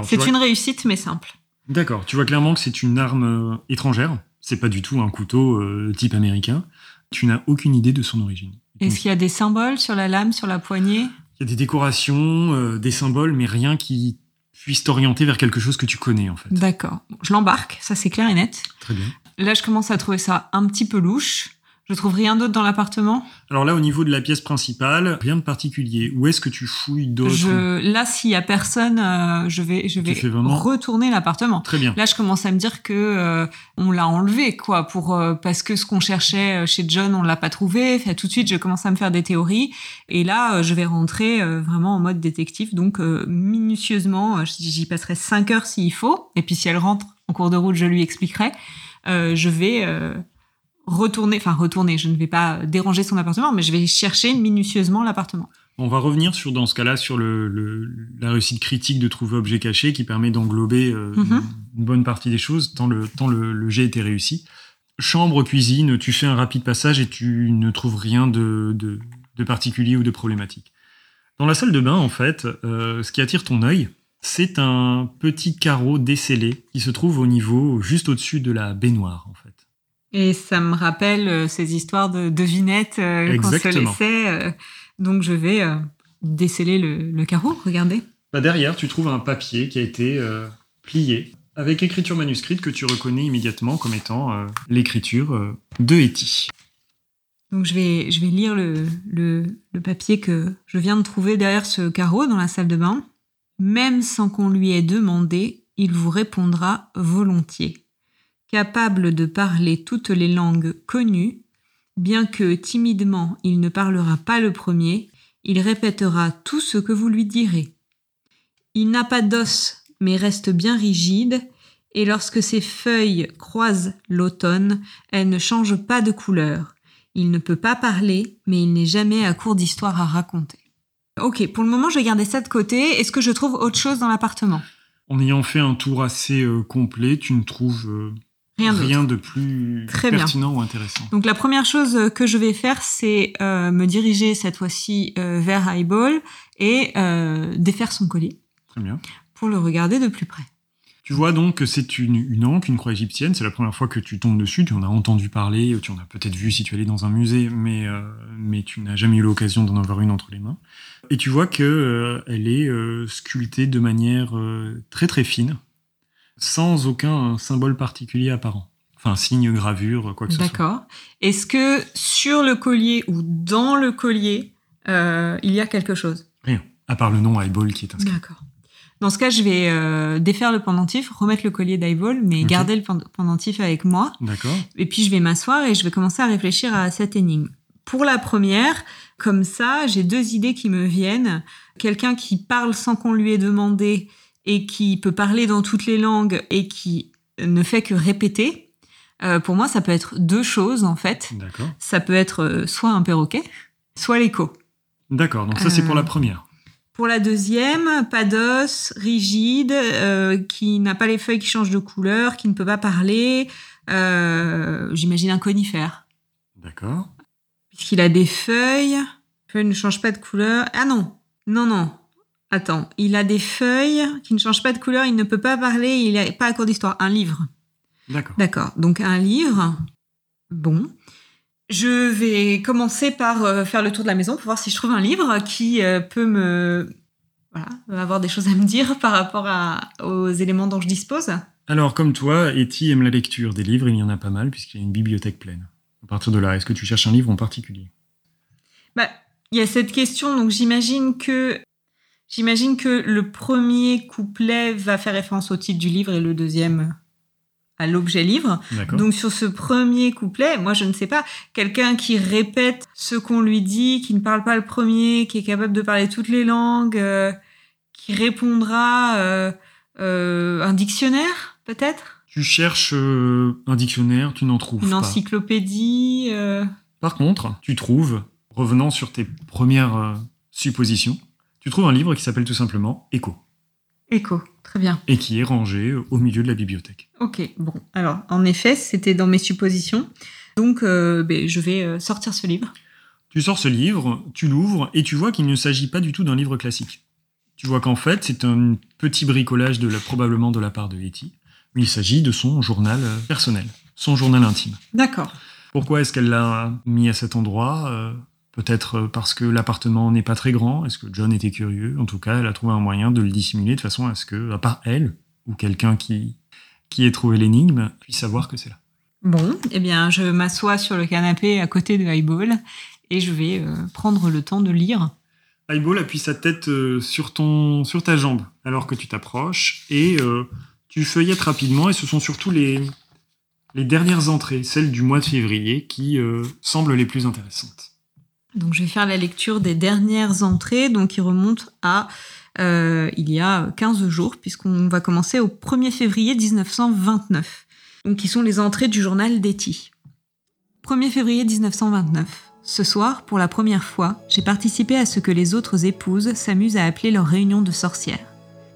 c'est vois- une réussite mais simple. D'accord, tu vois clairement que c'est une arme euh, étrangère. C'est pas du tout un couteau euh, type américain. Tu n'as aucune idée de son origine. Est-ce qu'il y a des symboles sur la lame, sur la poignée? Il y a des décorations, euh, des symboles, mais rien qui puisse t'orienter vers quelque chose que tu connais en fait. D'accord. Je l'embarque, ça c'est clair et net. Très bien. Là, je commence à trouver ça un petit peu louche. Je trouve rien d'autre dans l'appartement. Alors là, au niveau de la pièce principale, rien de particulier. Où est-ce que tu fouilles d'autres Je... Là, s'il y a personne, euh, je vais, je vais vraiment- retourner l'appartement. Très bien. Là, je commence à me dire que euh, on l'a enlevé, quoi, pour euh, parce que ce qu'on cherchait euh, chez John, on l'a pas trouvé. Enfin, tout de suite, je commence à me faire des théories. Et là, euh, je vais rentrer vraiment en mode détective, donc minutieusement. J'y passerai 5 heures s'il faut. Et puis, si elle rentre en cours de route, je lui expliquerai. Euh, je vais euh, retourner, enfin retourner. Je ne vais pas déranger son appartement, mais je vais chercher minutieusement l'appartement. On va revenir sur, dans ce cas-là sur le, le- la réussite critique de trouver objet caché qui permet d'englober euh, Mhm. une, une bonne partie des choses tant le, tant le, le jet était réussi. Chambre, cuisine, tu fais un rapide passage et tu ne trouves rien de, de, de particulier ou de problématique. Dans la salle de bain, en fait, euh, ce qui attire ton œil, c'est un petit carreau décellé qui se trouve au niveau juste au-dessus de la baignoire, en fait. Et ça me rappelle euh, ces histoires de devinettes euh, qu'on se laissait. euh, donc je vais déceler le, le carreau, regardez. Bah, derrière, tu trouves un papier qui a été euh, plié avec écriture manuscrite que tu reconnais immédiatement comme étant euh, l'écriture euh, de Hetty. Donc je vais, je vais lire le, le, le papier que je viens de trouver derrière ce carreau dans la salle de bain. Même sans qu'on lui ait demandé, il vous répondra volontiers. Capable de parler toutes les langues connues, bien que timidement il ne parlera pas le premier, il répétera tout ce que vous lui direz. Il n'a pas d'os, mais reste bien rigide, et lorsque ses feuilles croisent l'automne, elles ne changent pas de couleur. Il ne peut pas parler, mais il n'est jamais à court d'histoires à raconter. Ok, pour le moment, je vais garder ça de côté. Est-ce que je trouve autre chose dans l'appartement? En ayant fait un tour assez euh, complet, tu ne trouves euh, Rien de plus Très bien. pertinent ou intéressant. Donc la première chose que je vais faire, c'est euh, me diriger cette fois-ci euh, vers Highball et euh, défaire son collier Très bien. pour le regarder de plus près. Tu vois donc que c'est une, une anque, une croix égyptienne. C'est la première fois que tu tombes dessus. Tu en as entendu parler, tu en as peut-être vu si tu allais dans un musée, mais, euh, mais tu n'as jamais eu l'occasion d'en avoir une entre les mains. Et tu vois que euh, elle est euh, sculptée de manière euh, très très fine, sans aucun symbole particulier apparent. Enfin, signe, gravure, quoi que ce soit. D'accord. Est-ce que sur le collier ou dans le collier, euh, il y a quelque chose? Rien. À part le nom Eyeball qui est inscrit. D'accord. Dans ce cas, je vais euh, défaire le pendentif, remettre le collier d'Highball, mais garder le pend- pendentif avec moi. D'accord. Et puis je vais m'asseoir et je vais commencer à réfléchir à cette énigme. Pour la première, comme ça, j'ai deux idées qui me viennent. Quelqu'un qui parle sans qu'on lui ait demandé et qui peut parler dans toutes les langues et qui ne fait que répéter. Euh, pour moi, ça peut être deux choses en fait. D'accord. Ça peut être euh, soit un perroquet, soit l'écho. D'accord. Donc ça, c'est pour Euh, la première. Pour la deuxième, pas d'os, rigide, euh, qui n'a pas les feuilles qui changent de couleur, qui ne peut pas parler. Euh, J'imagine un conifère. D'accord. Puisqu'il a des feuilles. Les feuilles ne changent pas de couleur. Ah non, non, non. Attends, il a des feuilles qui ne changent pas de couleur, il ne peut pas parler, il n'est pas à court d'histoire. Un livre. D'accord. D'accord, donc un livre. Bon. Je vais commencer par euh, faire le tour de la maison pour voir si je trouve un livre qui euh, peut me... Voilà, avoir des choses à me dire par rapport à, aux éléments dont je dispose. Alors, comme toi, Etty aime la lecture des livres, il y en a pas mal, puisqu'il y a une bibliothèque pleine. À partir de là, est-ce que tu cherches un livre en particulier? Bah, il y a cette question, donc j'imagine que j'imagine que le premier couplet va faire référence au titre du livre et le deuxième à l'objet livre. Donc sur ce premier couplet, moi je ne sais pas, quelqu'un qui répète ce qu'on lui dit, qui ne parle pas le premier, qui est capable de parler toutes les langues, euh, qui répondra euh, euh, un dictionnaire peut-être, Tu cherches euh, un dictionnaire, tu n'en trouves une pas. encyclopédie. euh, Par contre, tu trouves, revenant sur tes premières suppositions, tu trouves un livre qui s'appelle tout simplement Écho, Écho, très bien. et qui est rangé au milieu de la bibliothèque. Ok, bon. Alors, en effet, c'était dans mes suppositions. Donc, euh, ben, je vais euh, sortir ce livre. Tu sors ce livre, tu l'ouvres, et tu vois qu'il ne s'agit pas du tout d'un livre classique. Tu vois qu'en fait, c'est un petit bricolage de la, probablement de la part de Hetty, il s'agit de son journal euh, personnel, son journal intime. D'accord. Pourquoi est-ce qu'elle l'a mis à cet endroit Peut-être euh, parce que l'appartement n'est pas très grand. Est-ce que John était curieux? En tout cas, elle a trouvé un moyen de le dissimuler de façon à ce que, à part elle, ou quelqu'un qui, qui ait trouvé l'énigme, puisse savoir que c'est là. Bon, eh bien, je m'assois sur le canapé à côté de Highball et je vais euh, prendre le temps de lire. Eyeball appuie sa tête euh, sur, ton, sur ta jambe alors que tu t'approches et euh, tu feuillettes rapidement et ce sont surtout les, les dernières entrées, celles du mois de février, qui euh, semblent les plus intéressantes. Donc, je vais faire la lecture des dernières entrées, donc qui remontent à euh, il y a 15 jours, puisqu'on va commencer au 1er février 1929. Donc, qui sont les entrées du journal d'Etty. 1er février 1929. Ce soir, pour la première fois, j'ai participé à ce que les autres épouses s'amusent à appeler leur réunion de sorcières.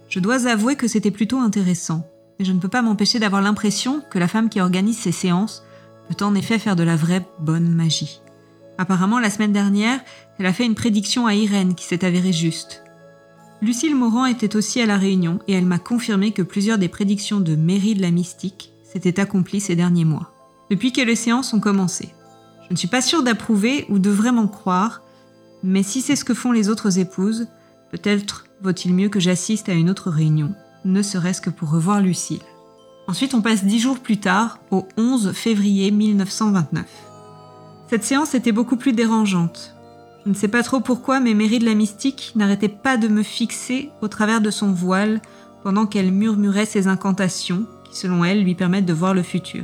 Je dois avouer que c'était plutôt intéressant, mais je ne peux pas m'empêcher d'avoir l'impression que la femme qui organise ces séances peut en effet faire de la vraie bonne magie. Apparemment, la semaine dernière, elle a fait une prédiction à Irène qui s'est avérée juste. Lucille Morand était aussi à la réunion et elle m'a confirmé que plusieurs des prédictions de Mary de la Mystique s'étaient accomplies ces derniers mois, depuis que les séances ont commencé. Je ne suis pas sûre d'approuver ou de vraiment croire, mais si c'est ce que font les autres épouses, peut-être vaut-il mieux que j'assiste à une autre réunion, ne serait-ce que pour revoir Lucille. Ensuite, on passe dix jours plus tard, au 11 février 1929. Cette séance était beaucoup plus dérangeante. Je ne sais pas trop pourquoi, mais Mary de la Mystique n'arrêtait pas de me fixer au travers de son voile pendant qu'elle murmurait ses incantations, qui selon elle lui permettent de voir le futur.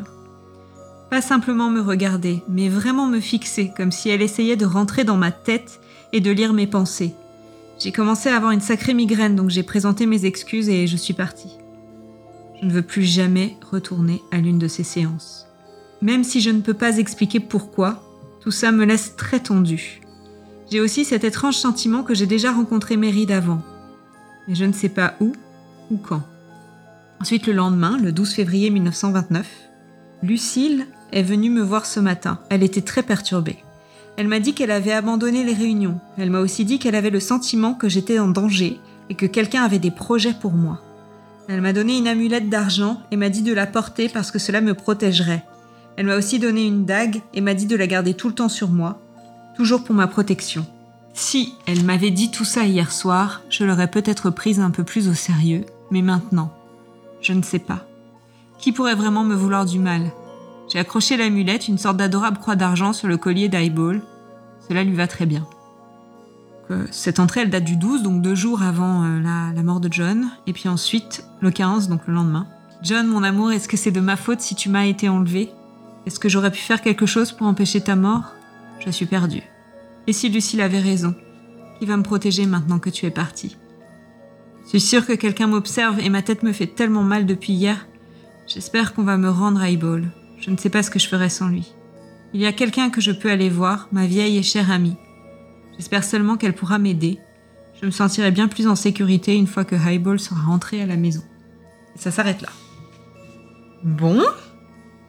Pas simplement me regarder, mais vraiment me fixer, comme si elle essayait de rentrer dans ma tête et de lire mes pensées. J'ai commencé à avoir une sacrée migraine, donc j'ai présenté mes excuses et je suis partie. Je ne veux plus jamais retourner à l'une de ces séances. Même si je ne peux pas expliquer pourquoi, tout ça me laisse très tendue. J'ai aussi cet étrange sentiment que j'ai déjà rencontré Mary d'avant. Mais je ne sais pas où ou quand. Ensuite, le lendemain, le 12 février 1929, Lucille est venue me voir ce matin. Elle était très perturbée. Elle m'a dit qu'elle avait abandonné les réunions. Elle m'a aussi dit qu'elle avait le sentiment que j'étais en danger et que quelqu'un avait des projets pour moi. Elle m'a donné une amulette d'argent et m'a dit de la porter parce que cela me protégerait. Elle m'a aussi donné une dague et m'a dit de la garder tout le temps sur moi, toujours pour ma protection. Si elle m'avait dit tout ça hier soir, je l'aurais peut-être prise un peu plus au sérieux, mais maintenant, je ne sais pas. Qui pourrait vraiment me vouloir du mal? J'ai accroché l'amulette, une sorte d'adorable croix d'argent sur le collier d'Eyeball. Cela lui va très bien. Cette entrée, elle date du 12, donc deux jours avant euh, la, mort de John, et puis ensuite le 15, donc le lendemain. John, mon amour, est-ce que c'est de ma faute si tu m'as été enlevé? Est-ce que j'aurais pu faire quelque chose pour empêcher ta mort? Je suis perdue. Et si Lucille avait raison Qui va me protéger maintenant que tu es parti Je suis sûre que quelqu'un m'observe et ma tête me fait tellement mal depuis hier. J'espère qu'on va me rendre à Eyeball. Je ne sais pas ce que je ferais sans lui. Il y a quelqu'un que je peux aller voir, ma vieille et chère amie. J'espère seulement qu'elle pourra m'aider. Je me sentirai bien plus en sécurité une fois que Highball sera rentré à la maison. Et ça s'arrête là. Bon,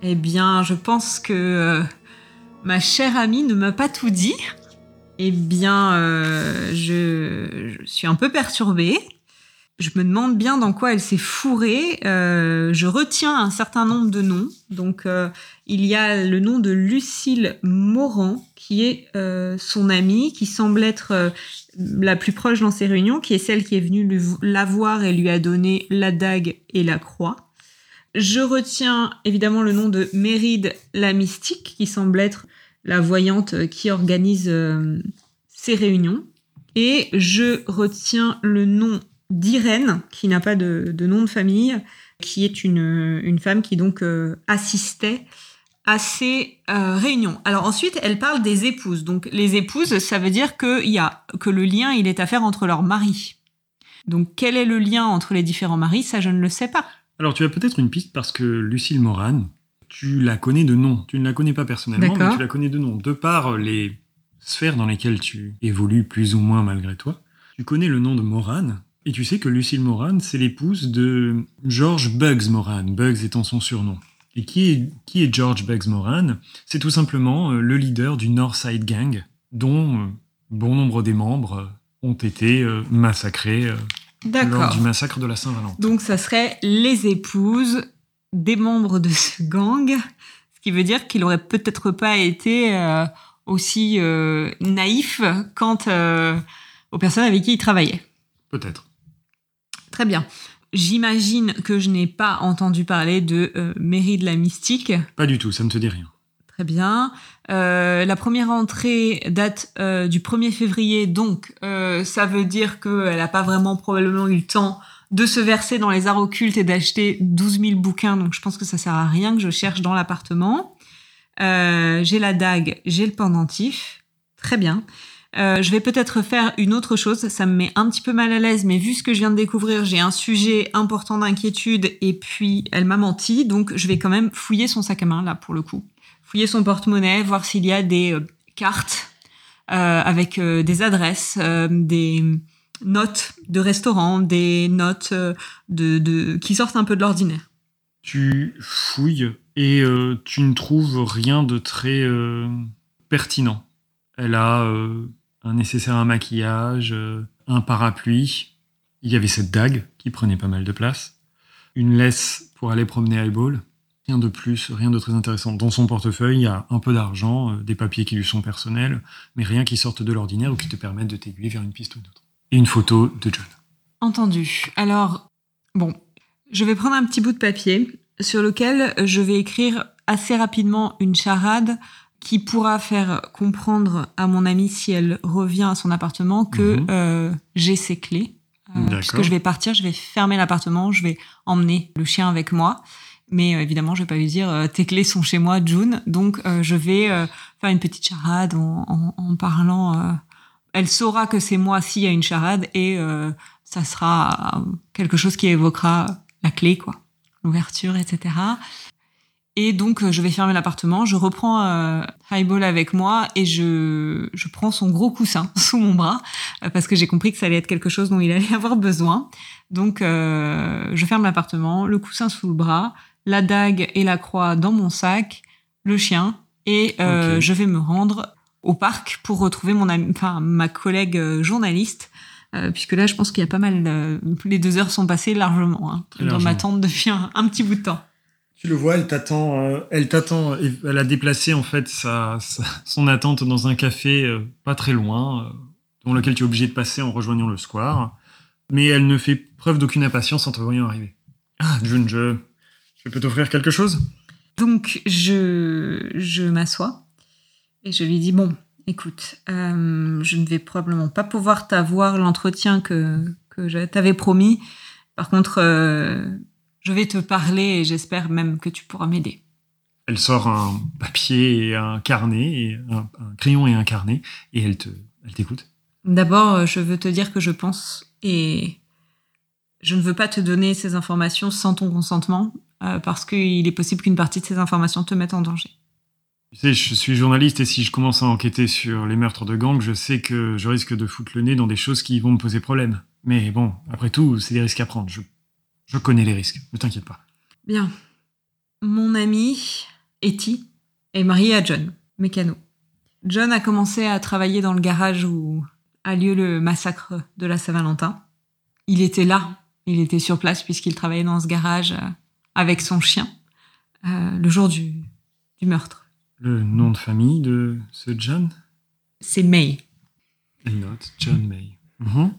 eh bien, je pense que euh, ma chère amie ne m'a pas tout dit. Eh bien, euh, je, suis un peu perturbée. Je me demande bien dans quoi elle s'est fourrée. Euh, je retiens un certain nombre de noms. Donc, il y a le nom de Lucille Morand, qui est son amie, qui semble être la plus proche dans ces réunions, qui est celle qui est venue la voir et lui a donné la dague et la croix. Je retiens évidemment le nom de Méride la mystique, qui semble être la voyante qui organise euh, ces réunions. Et je retiens le nom d'Irène, qui n'a pas de, nom de famille, qui est une, une femme qui donc euh, assistait à ces euh, réunions. Alors ensuite, elle parle des épouses. Donc les épouses, ça veut dire que y a que le lien, il est à faire entre leurs maris. Donc quel est le lien entre les différents maris? Ça, je ne le sais pas. Alors tu as peut-être une piste parce que Lucille Moran, tu la connais de nom. Tu ne la connais pas personnellement, mais tu la connais de nom. De par les sphères dans lesquelles tu évolues plus ou moins malgré toi, tu connais le nom de Moran. Et tu sais que Lucille Moran, c'est l'épouse de George Bugs Moran, Bugs étant son surnom. Et qui est, qui est George Bugs Moran? C'est tout simplement euh, le leader du Northside Gang, dont euh, bon nombre des membres euh, ont été euh, massacrés euh, lors du massacre de la Saint-Valentin. Donc ça serait les épouses des membres de ce gang, ce qui veut dire qu'il aurait peut-être pas été euh, aussi euh, naïf quant euh, aux personnes avec qui il travaillait. Peut-être. Très bien. J'imagine que je n'ai pas entendu parler de Mairie de la Mystique. Pas du tout, ça ne te dit rien. Très bien. Euh, la première entrée date euh, du 1er février, donc euh, ça veut dire qu'elle n'a pas vraiment probablement eu le temps de se verser dans les arts occultes et d'acheter 12 000 bouquins, donc je pense que ça sert à rien que je cherche dans l'appartement. J'ai la dague, j'ai le pendentif. Très bien. Je vais peut-être faire une autre chose, ça me met un petit peu mal à l'aise, mais vu ce que je viens de découvrir, j'ai un sujet important d'inquiétude et puis elle m'a menti, donc je vais quand même fouiller son sac à main là pour le coup. Son porte-monnaie, voir s'il y a des euh, cartes euh, avec euh, des adresses, des notes de restaurant, des notes de, qui sortent un peu de l'ordinaire. Tu fouilles et tu ne trouves rien de très pertinent. Elle a un nécessaire à maquillage, un parapluie. Il y avait cette dague qui prenait pas mal de place. Une laisse pour aller promener à Highball. Rien de plus, rien de très intéressant. Dans son portefeuille, il y a un peu d'argent, euh, des papiers qui lui sont personnels, mais rien qui sorte de l'ordinaire ou qui te permette de t'aiguiller vers une piste ou une autre. Et une photo de John. Entendu. Alors, bon, je vais prendre un petit bout de papier sur lequel je vais écrire assez rapidement une charade qui pourra faire comprendre à mon amie si elle revient à son appartement que Mhm. euh, j'ai ses clés. Euh, D'accord. puisque je vais partir, je vais fermer l'appartement, je vais emmener le chien avec moi. Mais euh, évidemment, je vais pas lui dire euh, tes clés sont chez moi, June. Donc, euh, je vais faire une petite charade en, parlant. elle saura que c'est moi s'il y a une charade et ça sera quelque chose qui évoquera la clé, quoi, l'ouverture, etc. Et donc, je vais fermer l'appartement, je reprends euh, Highball avec moi et je, je prends son gros coussin sous mon bras parce que j'ai compris que ça allait être quelque chose dont il allait avoir besoin. Donc, je ferme l'appartement, le coussin sous le bras, la dague et la croix dans mon sac, le chien et euh, je vais me rendre au parc pour retrouver mon ami, enfin, ma collègue euh, journaliste. euh, puisque là, je pense qu'il y a pas mal. euh, les deux heures sont passées largement. Hein, dans ma tente depuis un, un petit bout de temps. Tu le vois, elle t'attend. euh, elle t'attend. et Elle a déplacé en fait sa, sa- son attente dans un café euh, pas très loin, euh, dans lequel tu es obligé de passer en rejoignant le square. Mais elle ne fait preuve d'aucune impatience en te voyant arriver. Ah, June, je, je peux t'offrir quelque chose? Donc, je, je m'assois et je lui dis Bon, écoute, euh, je ne vais probablement pas pouvoir t'avoir l'entretien que, que je t'avais promis. Par contre, euh, je vais te parler et j'espère même que tu pourras m'aider. Elle sort un papier et un carnet, et un, un crayon et un carnet, et elle te, elle t'écoute. D'abord, euh, je veux te dire que je pense et je ne veux pas te donner ces informations sans ton consentement euh, parce qu'il est possible qu'une partie de ces informations te mette en danger. Tu sais, je suis journaliste et si je commence à enquêter sur les meurtres de gang, je sais que je risque de foutre le nez dans des choses qui vont me poser problème. Mais bon, après tout, c'est des risques à prendre. Je, je connais les risques, ne t'inquiète pas. Bien. Mon ami, Etty, est marié à John, mécano. John a commencé à travailler dans le garage où a lieu le massacre de la Saint-Valentin. Il était là, il était sur place puisqu'il travaillait dans ce garage euh, avec son chien euh, le jour du, du meurtre. Le nom de famille de ce John? C'est May. Note John May. Mhm.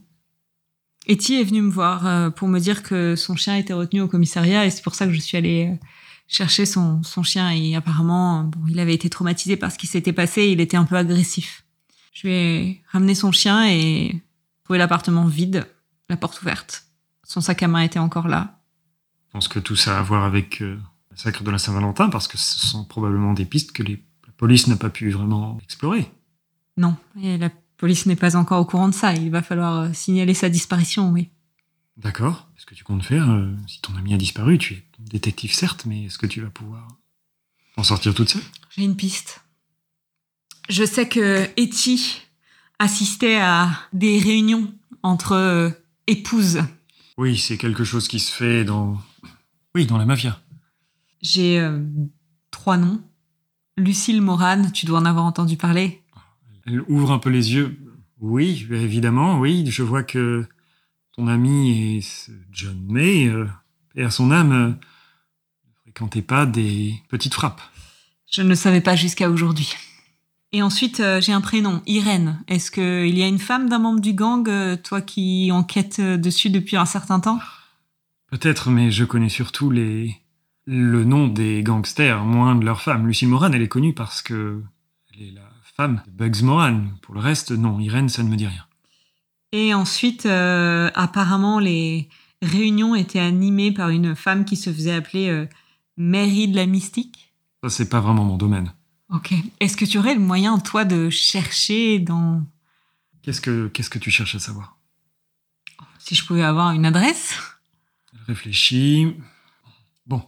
Etty est venu me voir euh, pour me dire que son chien était retenu au commissariat et c'est pour ça que je suis allée euh, chercher son, son chien et apparemment bon, il avait été traumatisé par ce qui s'était passé et il était un peu agressif. Je lui ai ramené son chien et trouvé l'appartement vide, la porte ouverte. Son sac à main était encore là. Pense que tout ça a à voir avec euh, le massacre de la Saint-Valentin, parce que ce sont probablement des pistes que les- la police n'a pas pu vraiment explorer. Non, et la police n'est pas encore au courant de ça. Il va falloir euh, signaler sa disparition, oui. D'accord Qu'est-ce que tu comptes faire euh, Si ton ami a disparu, tu es détective certes, mais est-ce que tu vas pouvoir en sortir toute seule? J'ai une piste. Je sais que Etty assistait à des réunions entre euh, épouses. Oui, c'est quelque chose qui se fait dans... Oui, dans la mafia. J'ai euh, trois noms. Lucille Moran, tu dois en avoir entendu parler. Elle ouvre un peu les yeux. Oui, évidemment, oui. Je vois que ton ami est ce John May, euh, et à son âme, euh, ne fréquentait pas des petites frappes. Je ne le savais pas jusqu'à aujourd'hui. Et ensuite, euh, j'ai un prénom, Irène. Est-ce qu'il y a une femme d'un membre du gang, euh, toi qui enquêtes euh, dessus depuis un certain temps? Peut-être, mais je connais surtout les... le nom des gangsters, moins de leur femme. Lucille Moran, elle est connue parce que elle est la femme de Bugs Moran. Pour le reste, non, Irène, ça ne me dit rien. Et ensuite, euh, apparemment, les réunions étaient animées par une femme qui se faisait appeler euh, Mary de la Mystique. Ça, c'est pas vraiment mon domaine. Ok. Est-ce que tu aurais le moyen, toi, de chercher dans... Qu'est-ce que, qu'est-ce que tu cherches à savoir? Si je pouvais avoir une adresse? Elle réfléchit. Bon,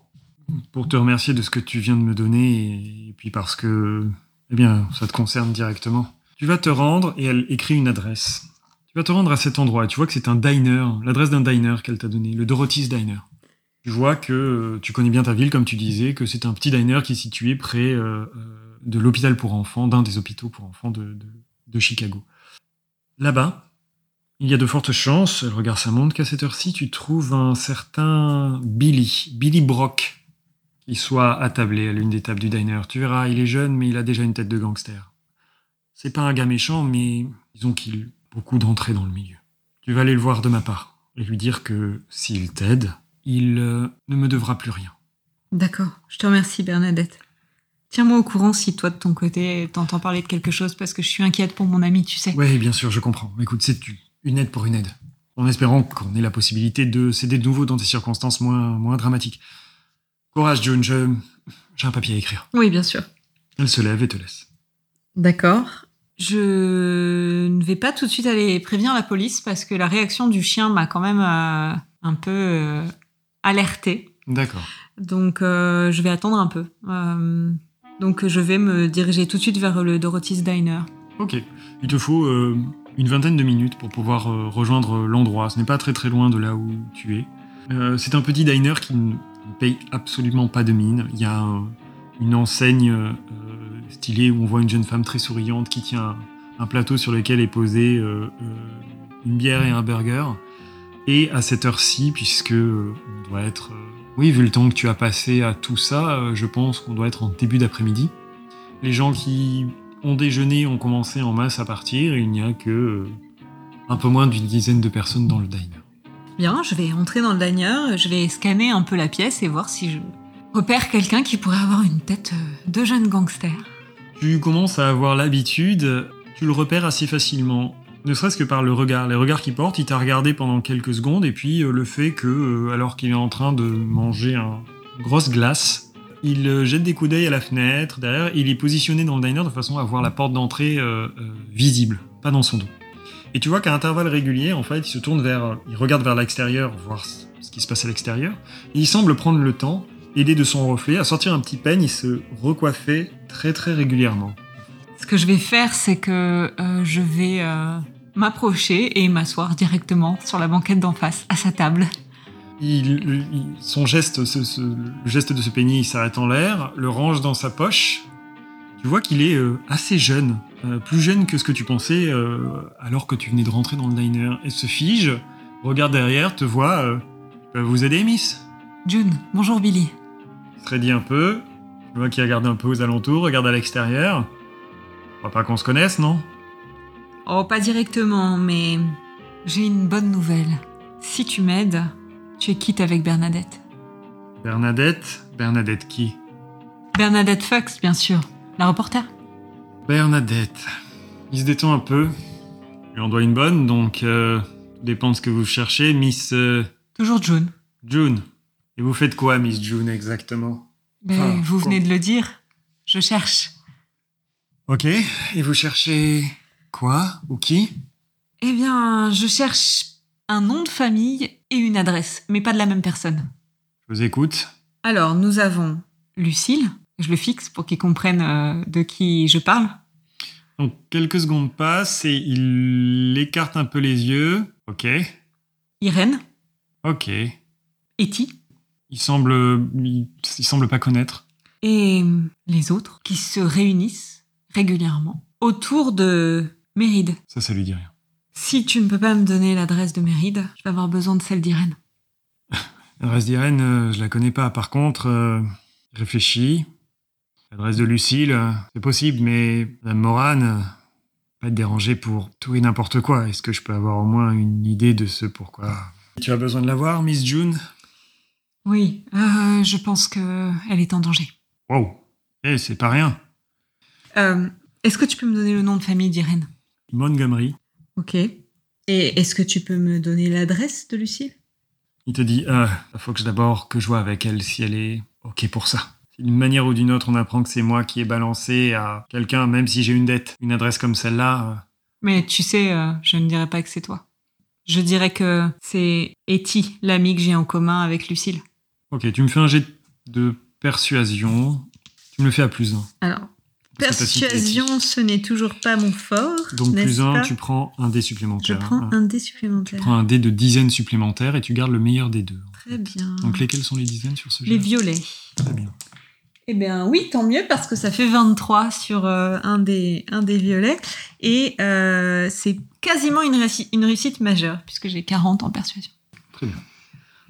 pour te remercier de ce que tu viens de me donner, et puis parce que, eh bien, ça te concerne directement. Tu vas te rendre, et elle écrit une adresse. Tu vas te rendre à cet endroit, et tu vois que c'est un diner, l'adresse d'un diner qu'elle t'a donné, le Dorothy's Diner. Tu vois que euh, tu connais bien ta ville, comme tu disais, que c'est un petit diner qui est situé près euh, euh, de l'hôpital pour enfants, d'un des hôpitaux pour enfants de Chicago. Là-bas, il y a de fortes chances, elle regarde sa montre, qu'à cette heure-ci, tu trouves un certain Billy, Billy Brock, qui soit attablé à l'une des tables du diner. Tu verras, il est jeune, mais il a déjà une tête de gangster. C'est pas un gars méchant, mais disons qu'il a beaucoup d'entrée dans le milieu. Tu vas aller le voir de ma part et lui dire que s'il t'aide, il euh, ne me devra plus rien. D'accord, je te remercie Bernadette. Tiens-moi au courant si toi de ton côté t'entends parler de quelque chose parce que je suis inquiète pour mon ami, tu sais. Oui, bien sûr, je comprends. Écoute, c'est tu- une aide pour une aide. En espérant qu'on ait la possibilité de s'aider de nouveau dans des circonstances moins, moins dramatiques. Courage, June, je- j'ai un papier à écrire. Oui, bien sûr. Elle se lève et te laisse. D'accord. Je ne vais pas tout de suite aller prévenir la police parce que la réaction du chien m'a quand même euh, un peu euh, alertée. D'accord. Donc euh, je vais attendre un peu. Donc je vais me diriger tout de suite vers le Dorothy's Diner. Ok. Il te faut une vingtaine de minutes pour pouvoir euh, rejoindre l'endroit. Ce n'est pas très très loin de là où tu es. Euh, c'est un petit diner qui ne paye absolument pas de mine. Il y a un- une enseigne euh, stylée où on voit une jeune femme très souriante qui tient un, plateau sur lequel est posé euh, euh, une bière et un burger. Et à cette heure-ci, puisque euh, on doit être... euh, oui, vu le temps que tu as passé à tout ça, euh, je pense qu'on doit être en début d'après-midi. Les gens qui ont déjeuné ont commencé en masse à partir et il n'y a que euh, un peu moins d'une dizaine de personnes dans le diner. Bien, je vais entrer dans le diner, je vais scanner un peu la pièce et voir si je repère quelqu'un qui pourrait avoir une tête euh, de jeune gangster. Tu commences à avoir l'habitude, tu le repères assez facilement. Ne serait-ce que par le regard. Les regards qu'il porte, il t'a regardé pendant quelques secondes, et puis euh, le fait que, alors qu'il est en train de manger un- une grosse glace, il euh, jette des coups d'œil à la fenêtre, derrière, il est positionné dans le diner de façon à voir la porte d'entrée euh, euh, visible, pas dans son dos. Et tu vois qu'à intervalles réguliers, en fait, il se tourne vers, il regarde vers l'extérieur, voir ce qui se passe à l'extérieur, il semble prendre le temps, aidé de son reflet, à sortir un petit peigne et se recoiffer très très régulièrement. Ce que je vais faire, c'est que je vais m'approcher et m'asseoir directement sur la banquette d'en face, à sa table. Il, il- son geste, ce- ce- le geste de ce peigne, il s'arrête en l'air, le range dans sa poche. Tu vois qu'il est euh, assez jeune, euh, plus jeune que ce que tu pensais euh, alors que tu venais de rentrer dans le diner. Et se fige, regarde derrière, te voit. vous aider, Miss? June, bonjour Billy. Il se raidit un peu. Tu vois qu'il regarde un peu aux alentours, regarde à l'extérieur. Je crois pas qu'on se connaisse, non? Oh, pas directement, mais j'ai une bonne nouvelle. Si tu m'aides, tu es quitte avec Bernadette? Bernadette? Bernadette qui? Bernadette Fox, bien sûr, la reporter? Bernadette. Il se détend un peu. Il en doit une bonne, donc euh, dépend de ce que vous cherchez, Miss euh, Toujours June. June. Et vous faites quoi, Miss June, exactement? Ben, Ah, vous quoi. venez de le dire. Je cherche. Ok. Et vous cherchez quoi ou qui? Eh bien, je cherche un nom de famille et une adresse, mais pas de la même personne. Je vous écoute. Alors, nous avons Lucille. Je le fixe pour qu'il comprenne euh, de qui je parle. Donc quelques secondes passent et il écarte un peu les yeux. Ok. Irène. Ok. Etty. Il semble, il, il semble pas connaître. Et les autres qui se réunissent régulièrement autour de Méride. Ça, ça lui dit rien. Si tu ne peux pas me donner l'adresse de Méride, je vais avoir besoin de celle d'Irène. L'adresse d'Irène, euh, je la connais pas. Par contre, euh, il réfléchit. L'adresse de Lucille, euh, c'est possible, mais Madame Morane, pas être dérangée pour tout et n'importe quoi. Est-ce que je peux avoir au moins une idée de ce pourquoi? Tu as besoin de la voir, Miss June? Oui, je pense que elle est en danger. Wow. Eh, c'est pas rien. Est-ce que tu peux me donner le nom de famille d'Irène? Montgomery. Ok. Et est-ce que tu peux me donner l'adresse de Lucille? Il te dit, ah, il faut que je d'abord que je vois avec elle si elle est OK pour ça. D'une manière ou d'une autre, on apprend que c'est moi qui ai balancé à quelqu'un, même si j'ai une dette, une adresse comme celle-là, euh, Mais tu sais, euh, je ne dirais pas que c'est toi. Je dirais que c'est Etty, l'ami que j'ai en commun avec Lucille. Ok, tu me fais un jet de persuasion. Tu me le fais à plus 1. Alors, Persuasion, ce n'est toujours pas mon fort. Donc plus n'est-ce 1, pas tu prends un dé Je supplémentaire. prends hein. un dé Tu supplémentaire. prends un dé de dizaines supplémentaires et tu gardes le meilleur des deux. Très bien. Donc lesquels sont les dizaines sur ce jet Les violets. Très bien. Eh bien oui, tant mieux parce que ça fait 23 sur euh, un, des, un des violets et euh, c'est quasiment une, réussite, une réussite majeure puisque j'ai 40 en persuasion. Très bien.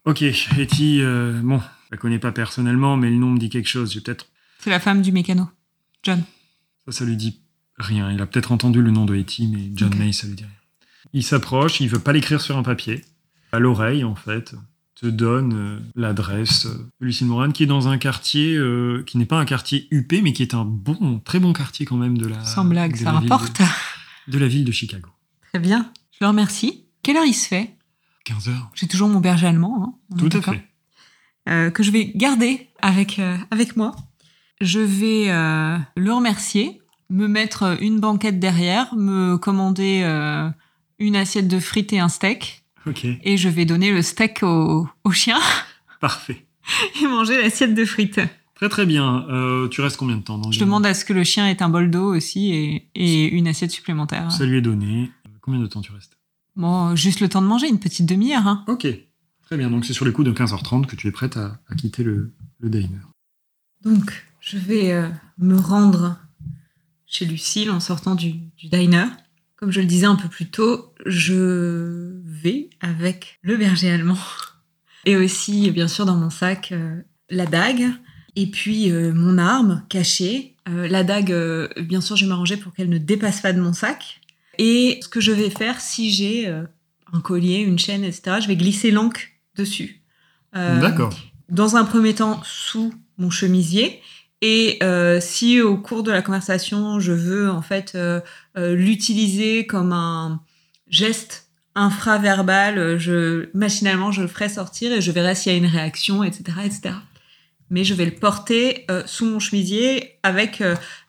Ok, Etty, euh, bon, je la connais pas personnellement, mais le nom me dit quelque chose. J'ai peut-être. C'est la femme du mécano, John. Ça, lui dit rien. Il a peut-être entendu le nom de Etty, mais John. May, ça lui dit rien. Il s'approche, il veut pas l'écrire sur un papier. À l'oreille, en fait, te donne euh, l'adresse euh, de Lucille Moran, qui est dans un quartier euh, qui n'est pas un quartier UP, mais qui est un bon, très bon quartier quand même de la. Sans blague, ça rapporte. De, de la ville de Chicago. Très bien. Je le remercie. Quelle heure il se fait? 15 heures. J'ai toujours mon berger allemand. hein, Tout à fait. euh, que je vais garder avec, avec moi. Je vais euh, le remercier, me mettre une banquette derrière, me commander euh, une assiette de frites et un steak, Ok, et je vais donner le steak au, au chien parfait. et manger l'assiette de frites. Très très bien. Euh, tu restes combien de temps dans le Je demande à ce que le chien ait un bol d'eau aussi et, et une assiette supplémentaire. Ça lui est donné. Combien de temps tu restes Bon, juste le temps de manger, une petite demi-heure. Hein. Ok. Très bien. Donc c'est sur les coups de 15h30 que tu es prête à, à quitter le, le diner. Donc, je vais euh, me rendre chez Lucille en sortant du, du diner. Comme je le disais un peu plus tôt, je vais avec le berger allemand. Et aussi, bien sûr, dans mon sac, euh, la dague. Et puis, euh, mon arme cachée. La dague, bien sûr, je vais m'arranger pour qu'elle ne dépasse pas de mon sac. Et ce que je vais faire, si j'ai un collier, une chaîne, etc., je vais glisser l'encre dessus. D'accord. dans un premier temps sous mon chemisier. Et euh, si au cours de la conversation, je veux en fait euh, euh, l'utiliser comme un geste infraverbal, je, machinalement, je le ferai sortir et je verrai s'il y a une réaction, etc. etc. Mais je vais le porter sous mon chemisier avec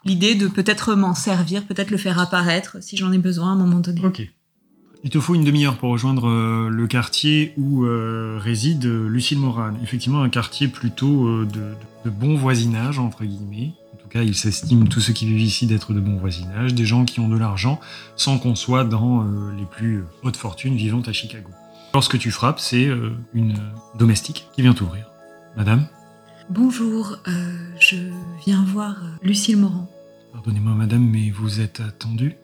l'idée de peut-être m'en servir, peut-être le faire apparaître si j'en ai besoin à un moment donné. Il te faut une demi-heure pour rejoindre euh, le quartier où euh, réside euh, Lucille Moran. Effectivement, un quartier plutôt de, bon voisinage, entre guillemets. En tout cas, il s'estime, tous ceux qui vivent ici, d'être de bon voisinage, des gens qui ont de l'argent, sans qu'on soit dans les plus hautes fortunes vivant à Chicago. Lorsque tu frappes, c'est une domestique qui vient t'ouvrir. Madame, Bonjour, euh, je viens voir Lucille Morand. pardonnez-moi madame, mais vous êtes attendue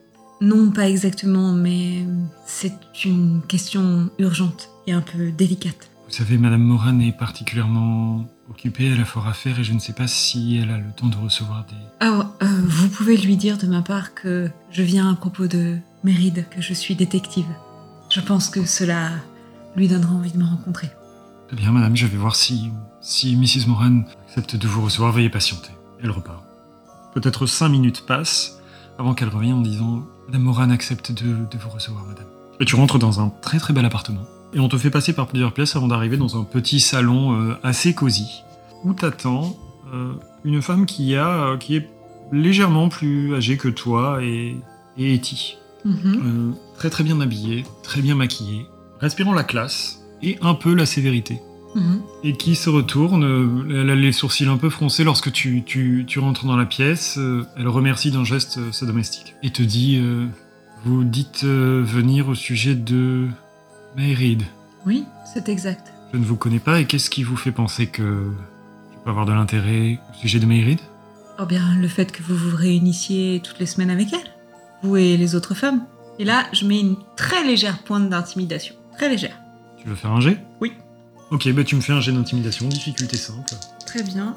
Non, pas exactement, mais c'est une question urgente et un peu délicate. Vous savez, Madame Moran est particulièrement occupée, elle a fort à faire et je ne sais pas si elle a le temps de recevoir des... Euh, vous pouvez lui dire de ma part que je viens à propos de Méride, que je suis détective. Je pense que cela lui donnera envie de me rencontrer. Très bien, madame, je vais voir si, si Mrs. Moran accepte de vous recevoir. Veuillez patienter. Elle repart. Peut-être cinq minutes passent avant qu'elle revienne en disant Madame Moran accepte de, de vous recevoir, madame. Et tu rentres dans un très très bel appartement. Et on te fait passer par plusieurs pièces avant d'arriver dans un petit salon euh, assez cosy où t'attend euh, une femme qui, a, euh, qui est légèrement plus âgée que toi et, et Etty. Mhm. Euh, très très bien habillée, très bien maquillée, respirant la classe et un peu la sévérité. Et qui se retourne, euh, elle a les sourcils un peu froncés lorsque tu, tu, tu rentres dans la pièce, euh, elle remercie d'un geste euh, sa domestique et te dit euh, Vous dites euh, venir au sujet de Mayrid. Oui, c'est exact. Je ne vous connais pas et qu'est-ce qui vous fait penser que je peux avoir de l'intérêt au sujet de Mayrid Oh bien, le fait que vous vous réunissiez toutes les semaines avec elle, vous et les autres femmes. Et là, je mets une très légère pointe d'intimidation. Très légère. Tu veux faire un jet? Oui. Ok, bah tu me fais un jet d'intimidation, difficulté simple. Très bien.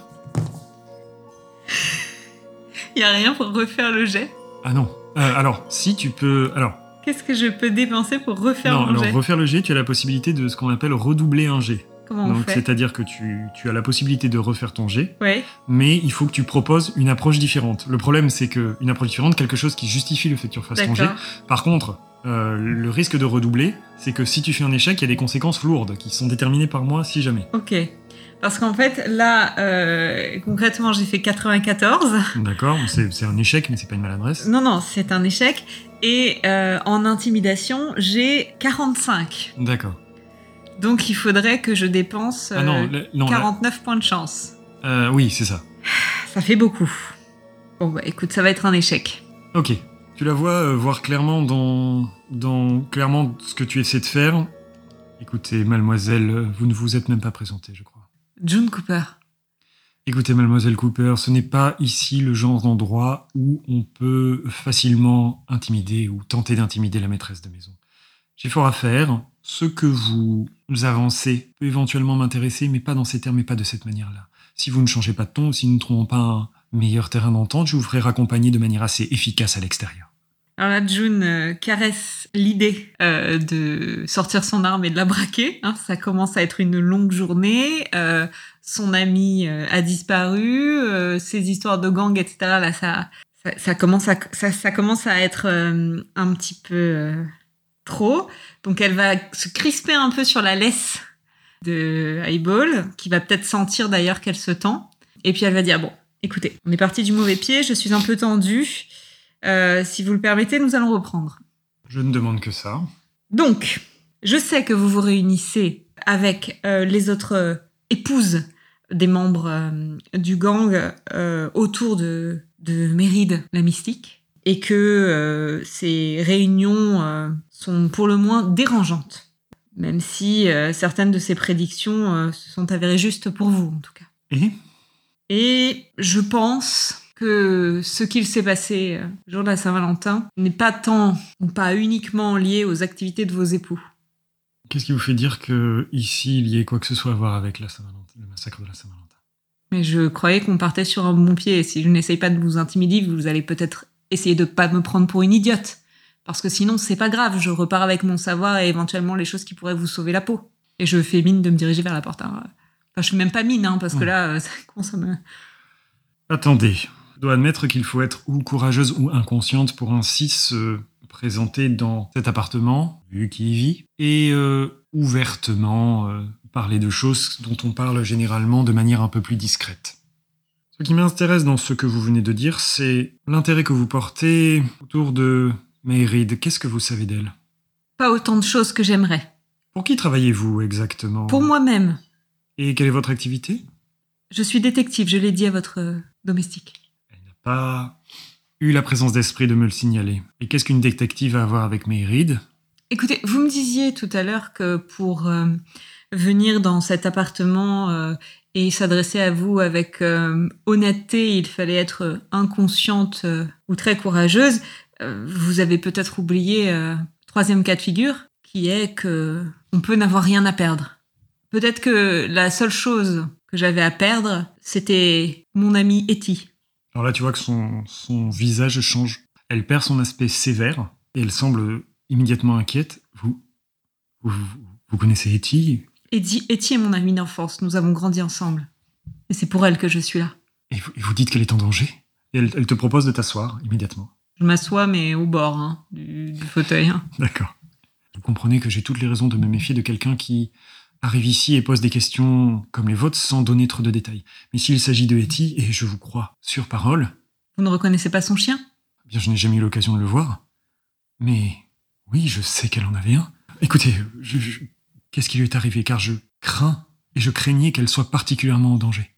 Il n'y a rien pour refaire le jet? Ah non. Euh, alors, si tu peux. Alors, Qu'est-ce que je peux dépenser pour refaire non, mon alors jet? refaire le jet, tu as la possibilité de ce qu'on appelle redoubler un jet. Comment on Donc, fait? c'est-à-dire que tu, tu as la possibilité de refaire ton jet, Ouais. mais il faut que tu proposes une approche différente. Le problème, c'est que une approche différente, quelque chose qui justifie le fait que tu refasses ton jet. Par contre, euh, le risque de redoubler, c'est que si tu fais un échec, il y a des conséquences lourdes qui sont déterminées par moi si jamais. Ok. Parce qu'en fait, là, euh, concrètement, j'ai fait 94. D'accord C'est un échec, mais c'est pas une maladresse. Non, non, c'est un échec. Et euh, en intimidation, j'ai 45. D'accord. Donc il faudrait que je dépense Ah non, euh, le- non, là- 49 points de chance. oui, c'est ça. Ça fait beaucoup. Bon, bah écoute, ça va être un échec. Ok. Tu la vois euh, voir clairement dans, dans clairement ce que tu essaies de faire. Écoutez, mademoiselle, euh, vous ne vous êtes même pas présentée, je crois. June Cooper. Écoutez, mademoiselle Cooper, ce n'est pas ici le genre d'endroit où on peut facilement intimider ou tenter d'intimider la maîtresse de maison. J'ai fort à faire. Ce que vous avancez peut éventuellement m'intéresser, mais pas dans ces termes et pas de cette manière-là. Si vous ne changez pas de ton, si nous ne trouvons pas un meilleur terrain d'entente, je vous ferai raccompagner de manière assez efficace à l'extérieur. Alors là, June euh, caresse l'idée euh, de sortir son arme et de la braquer. Hein. Ça commence à être une longue journée. Euh, son ami a disparu. ces histoires de gang, etc. Là, ça, commence à ça, commence à être un petit peu trop. Donc elle va se crisper un peu sur la laisse de Highball, qui va peut-être sentir d'ailleurs qu'elle se tend. Et puis elle va dire bon, écoutez, on est parti du mauvais pied. Je suis un peu tendue. Euh, si vous le permettez, nous allons reprendre. Je ne demande que ça. Donc, je sais que vous vous réunissez avec euh, les autres euh, épouses des membres du gang autour de, de Méride, la mystique, et que ces réunions sont pour le moins dérangeantes, même si certaines de ces prédictions se sont avérées justes pour vous, en tout cas. Et? Et je pense que ce qu'il s'est passé le euh, jour de la Saint-Valentin n'est pas tant ou pas uniquement lié aux activités de vos époux. Qu'est-ce qui vous fait dire que ici il y ait quoi que ce soit à voir avec la le massacre de la Saint-Valentin? Mais je croyais qu'on partait sur un bon pied. Si je n'essaye pas de vous intimider, vous allez peut-être essayer de pas me prendre pour une idiote. Parce que sinon, c'est pas grave. Je repars avec mon savoir et éventuellement les choses qui pourraient vous sauver la peau. Et je fais mine de me diriger vers la porte. Enfin, je suis même pas mine, hein, parce que là, ça commence à me. Attendez, je dois admettre qu'il faut être ou courageuse ou inconsciente pour ainsi se présenter dans cet appartement, vu qui y vit, et euh, ouvertement euh, parler de choses dont on parle généralement de manière un peu plus discrète. Ce qui m'intéresse dans ce que vous venez de dire, c'est l'intérêt que vous portez autour de Mayrid. Qu'est-ce que vous savez d'elle? Pas autant de choses que j'aimerais. Pour qui travaillez-vous exactement? Pour moi-même. Et quelle est votre activité? Je suis détective, je l'ai dit à votre domestique pas eu la présence d'esprit de me le signaler. Et qu'est-ce qu'une détective a à voir avec Mayrid Écoutez, vous me disiez tout à l'heure que pour euh, venir dans cet appartement euh, et s'adresser à vous avec euh, honnêteté, il fallait être inconsciente ou très courageuse. vous avez peut-être oublié troisième cas de figure, qui est que on peut n'avoir rien à perdre. Peut-être que la seule chose que j'avais à perdre, c'était mon ami Etty. Alors là, tu vois que son, son visage change. Elle perd son aspect sévère et elle semble immédiatement inquiète. Vous, vous, connaissez Etty Etty est mon amie d'enfance. Nous avons grandi ensemble. Et c'est pour elle que je suis là. Et vous, dites qu'elle est en danger? Et elle, te propose de t'asseoir immédiatement. Je m'assois, mais au bord hein, du, du, fauteuil. Hein. D'accord. Vous comprenez que j'ai toutes les raisons de me méfier de quelqu'un qui arrive ici et pose des questions comme les vôtres sans donner trop de détails. Mais s'il s'agit de Hetty, et je vous crois sur parole. Vous ne reconnaissez pas son chien? Bien, je n'ai jamais eu l'occasion de le voir. Mais oui, je sais qu'elle en avait un. Écoutez, qu'est-ce qui lui est arrivé? Car je crains et je craignais qu'elle soit particulièrement en danger.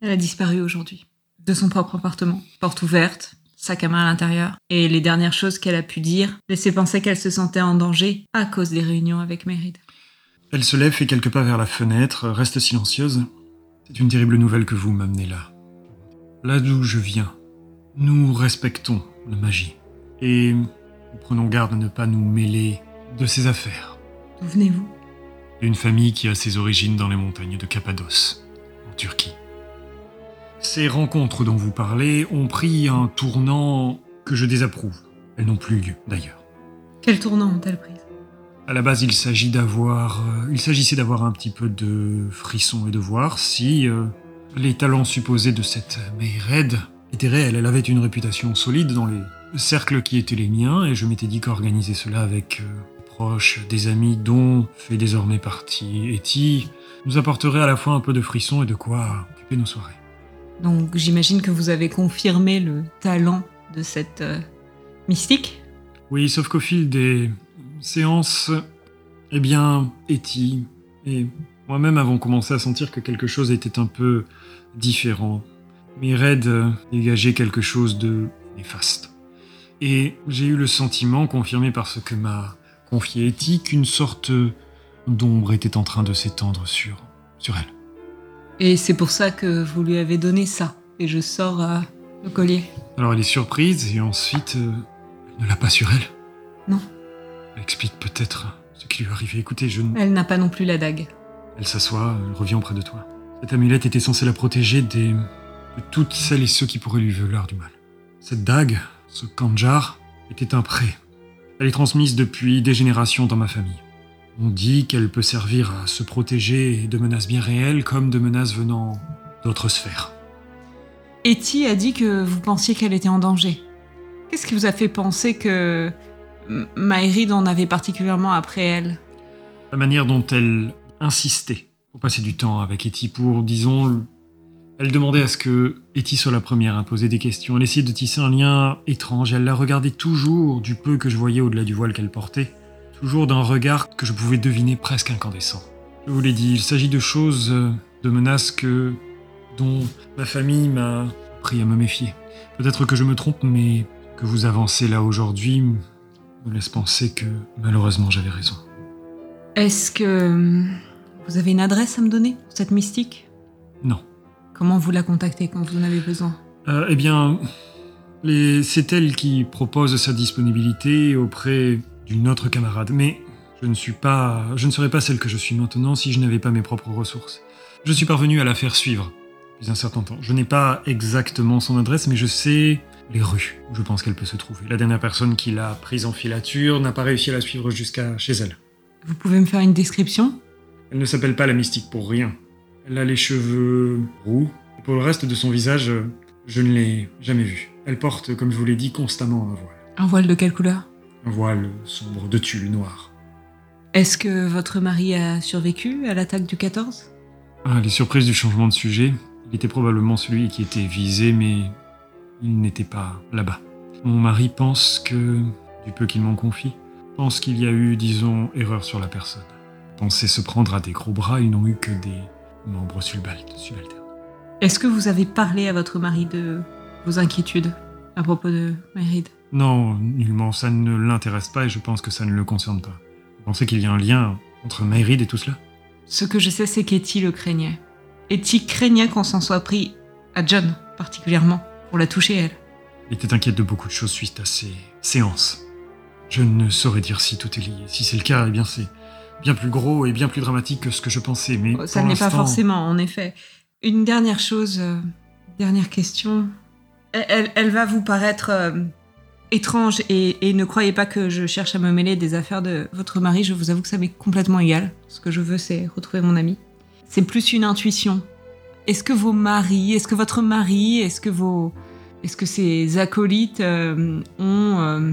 Elle a disparu aujourd'hui. De son propre appartement. Porte ouverte, sac à main à l'intérieur. Et les dernières choses qu'elle a pu dire laissaient penser qu'elle se sentait en danger à cause des réunions avec Merid. Elle se lève, fait quelques pas vers la fenêtre, reste silencieuse. C'est une terrible nouvelle que vous m'amenez là. Là d'où je viens, nous respectons la magie. Et nous prenons garde à ne pas nous mêler de ces affaires. D'où venez-vous? D'une famille qui a ses origines dans les montagnes de Cappadoce, en Turquie. Ces rencontres dont vous parlez ont pris un tournant que je désapprouve. Elles n'ont plus lieu, d'ailleurs. Quel tournant ont-elles pris? À la base, il s'agit d'avoir, euh, il s'agissait d'avoir un petit peu de frisson et de voir si euh, les talents supposés de cette Mayred étaient réels. Elle avait une réputation solide dans les cercles qui étaient les miens, et je m'étais dit qu'organiser cela avec euh, proches, des amis dont fait désormais partie Etty, nous apporterait à la fois un peu de frisson et de quoi occuper nos soirées. Donc j'imagine que vous avez confirmé le talent de cette mystique? Oui, sauf qu'au fil des séance, eh bien, Etty et moi-même avons commencé à sentir que quelque chose était un peu différent. Mes raids dégageaient quelque chose de néfaste. Et j'ai eu le sentiment, confirmé par ce que m'a confié Etty, qu'une sorte d'ombre était en train de s'étendre sur, sur elle. Et c'est pour ça que vous lui avez donné ça. Et je sors euh, le collier. Alors elle est surprise et ensuite euh, elle ne l'a pas sur elle. Non. Elle explique peut-être ce qui lui est arrivé. Écoutez, je ne... Elle n'a pas non plus la dague. Elle s'assoit, elle revient auprès de toi. Cette amulette était censée la protéger des... de toutes celles et ceux qui pourraient lui vouloir du mal. Cette dague, ce kanjar, était un prêt. Elle est transmise depuis des générations dans ma famille. On dit qu'elle peut servir à se protéger de menaces bien réelles comme de menaces venant d'autres sphères. Etty a dit que vous pensiez qu'elle était en danger. Qu'est-ce qui vous a fait penser que M- Myrid en avait particulièrement après elle La manière dont elle insistait pour passer du temps avec Etty, pour, disons, elle demandait à ce que Etty soit la première à poser des questions. Elle essayait de tisser un lien étrange. Elle la regardait toujours du peu que je voyais au-delà du voile qu'elle portait. Toujours d'un regard que je pouvais deviner presque incandescent. Je vous l'ai dit, il s'agit de choses, euh, de menaces que, dont ma famille m'a appris à me méfier. Peut-être que je me trompe, mais que vous avancez là aujourd'hui me laisse penser que malheureusement j'avais raison. Est-ce que hum, vous avez une adresse à me donner cette mystique? Non. Comment vous la contactez quand vous en avez besoin? Euh, eh bien, les- c'est elle qui propose sa disponibilité auprès d'une autre camarade. Mais je ne suis pas, je ne serais pas celle que je suis maintenant si je n'avais pas mes propres ressources. Je suis parvenu à la faire suivre depuis un certain temps. Je n'ai pas exactement son adresse, mais je sais les rues où je pense qu'elle peut se trouver. La dernière personne qui l'a prise en filature n'a pas réussi à la suivre jusqu'à chez elle. Vous pouvez me faire une description? Elle ne s'appelle pas la mystique pour rien. Elle a les cheveux roux. Et pour le reste de son visage, je ne l'ai jamais vue. Elle porte, comme je vous l'ai dit, constamment un voile. Un voile de quelle couleur? Un voile sombre de tulle noir. Est-ce que votre mari a survécu à l'attaque du 14 Ah, les surprises du changement de sujet. Il était probablement celui qui était visé, mais il n'était pas là-bas. Mon mari pense que, du peu qu'il m'en confie, pense qu'il y a eu, disons, erreur sur la personne. Pensait se prendre à des gros bras, ils n'ont eu que des membres subal- subalternes. Est-ce que vous avez parlé à votre mari de vos inquiétudes à propos de Myrid Non, nullement, ça ne l'intéresse pas et je pense que ça ne le concerne pas. Vous pensez qu'il y a un lien entre Mayrid et tout cela? Ce que je sais, c'est qu'Etty le craignait. Etty craignait qu'on s'en soit pris à John, particulièrement, pour la toucher elle. Il était inquiète de beaucoup de choses suite à ces séances. Je ne saurais dire si tout est lié. Si c'est le cas, eh bien c'est bien plus gros et bien plus dramatique que ce que je pensais. Mais Oh, Ça n'est pas forcément, en effet. Une dernière chose, euh, dernière question. Elle, elle- elle va vous paraître euh, étrange et, et ne croyez pas que je cherche à me mêler des affaires de votre mari. Je vous avoue que ça m'est complètement égal. Ce que je veux, c'est retrouver mon ami. C'est plus une intuition. Est-ce que vos maris, est-ce que votre mari, est-ce que vos, est-ce que ces acolytes euh, ont euh,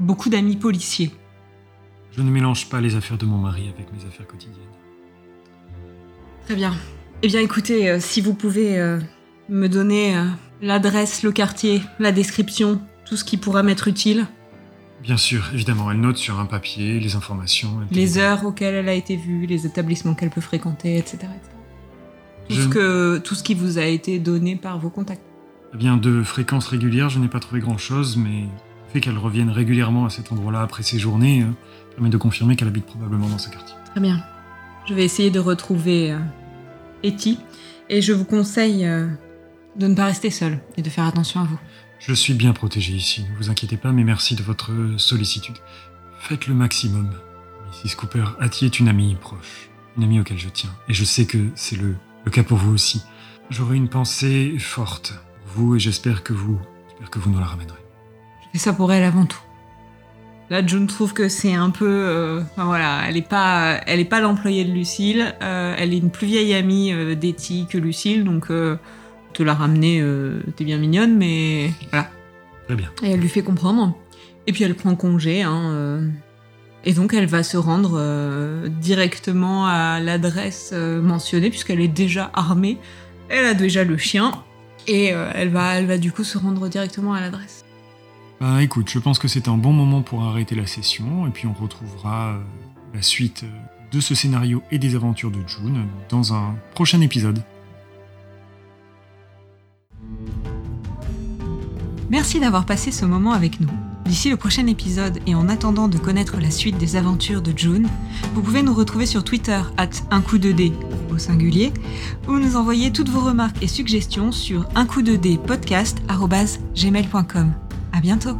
beaucoup d'amis policiers? Je ne mélange pas les affaires de mon mari avec mes affaires quotidiennes. Très bien. Eh bien, écoutez, euh, si vous pouvez me donner l'adresse, le quartier, la description, tout ce qui pourra m'être utile, Bien sûr, évidemment, elle note sur un papier les informations. les heures auxquelles elle a été vue, les établissements qu'elle peut fréquenter, etc. etc. Tout, Je- ce que, tout ce qui vous a été donné par vos contacts. Eh bien, de fréquence régulière, je n'ai pas trouvé grand-chose, mais le fait qu'elle revienne régulièrement à cet endroit-là après ses journées euh, permet de confirmer qu'elle habite probablement dans ce quartier. Très bien. Je vais essayer de retrouver euh, Etty et je vous conseille euh, de ne pas rester seul et de faire attention à vous. Je suis bien protégé ici, ne vous inquiétez pas, mais merci de votre sollicitude. Faites le maximum. Mrs. Cooper, Hattie est une amie proche, une amie auquel je tiens, et je sais que c'est le, le cas pour vous aussi. J'aurai une pensée forte pour vous et j'espère que vous, j'espère que vous nous la ramènerez. Je fais ça pour elle avant tout. Là, June trouve que c'est un peu, euh, enfin, voilà, elle est pas, elle est pas l'employée de Lucille. euh, elle est une plus vieille amie euh, d'Etty que Lucille, donc euh, te la ramener, t'es bien mignonne, mais voilà. Très bien. Et elle lui fait comprendre. Et puis elle prend congé. Hein, et donc elle va se rendre euh, directement à l'adresse euh, mentionnée puisqu'elle est déjà armée. Elle a déjà le chien. Et euh, elle, va, elle va du coup se rendre directement à l'adresse. Bah écoute, je pense que c'est un bon moment pour arrêter la session, et puis on retrouvera la suite de ce scénario et des aventures de June dans un prochain épisode. Merci d'avoir passé ce moment avec nous. D'ici le prochain épisode et en attendant de connaître la suite des aventures de June, vous pouvez nous retrouver sur Twitter at un coup de dé au singulier ou nous envoyer toutes vos remarques et suggestions sur un coup de dé podcast À bientôt!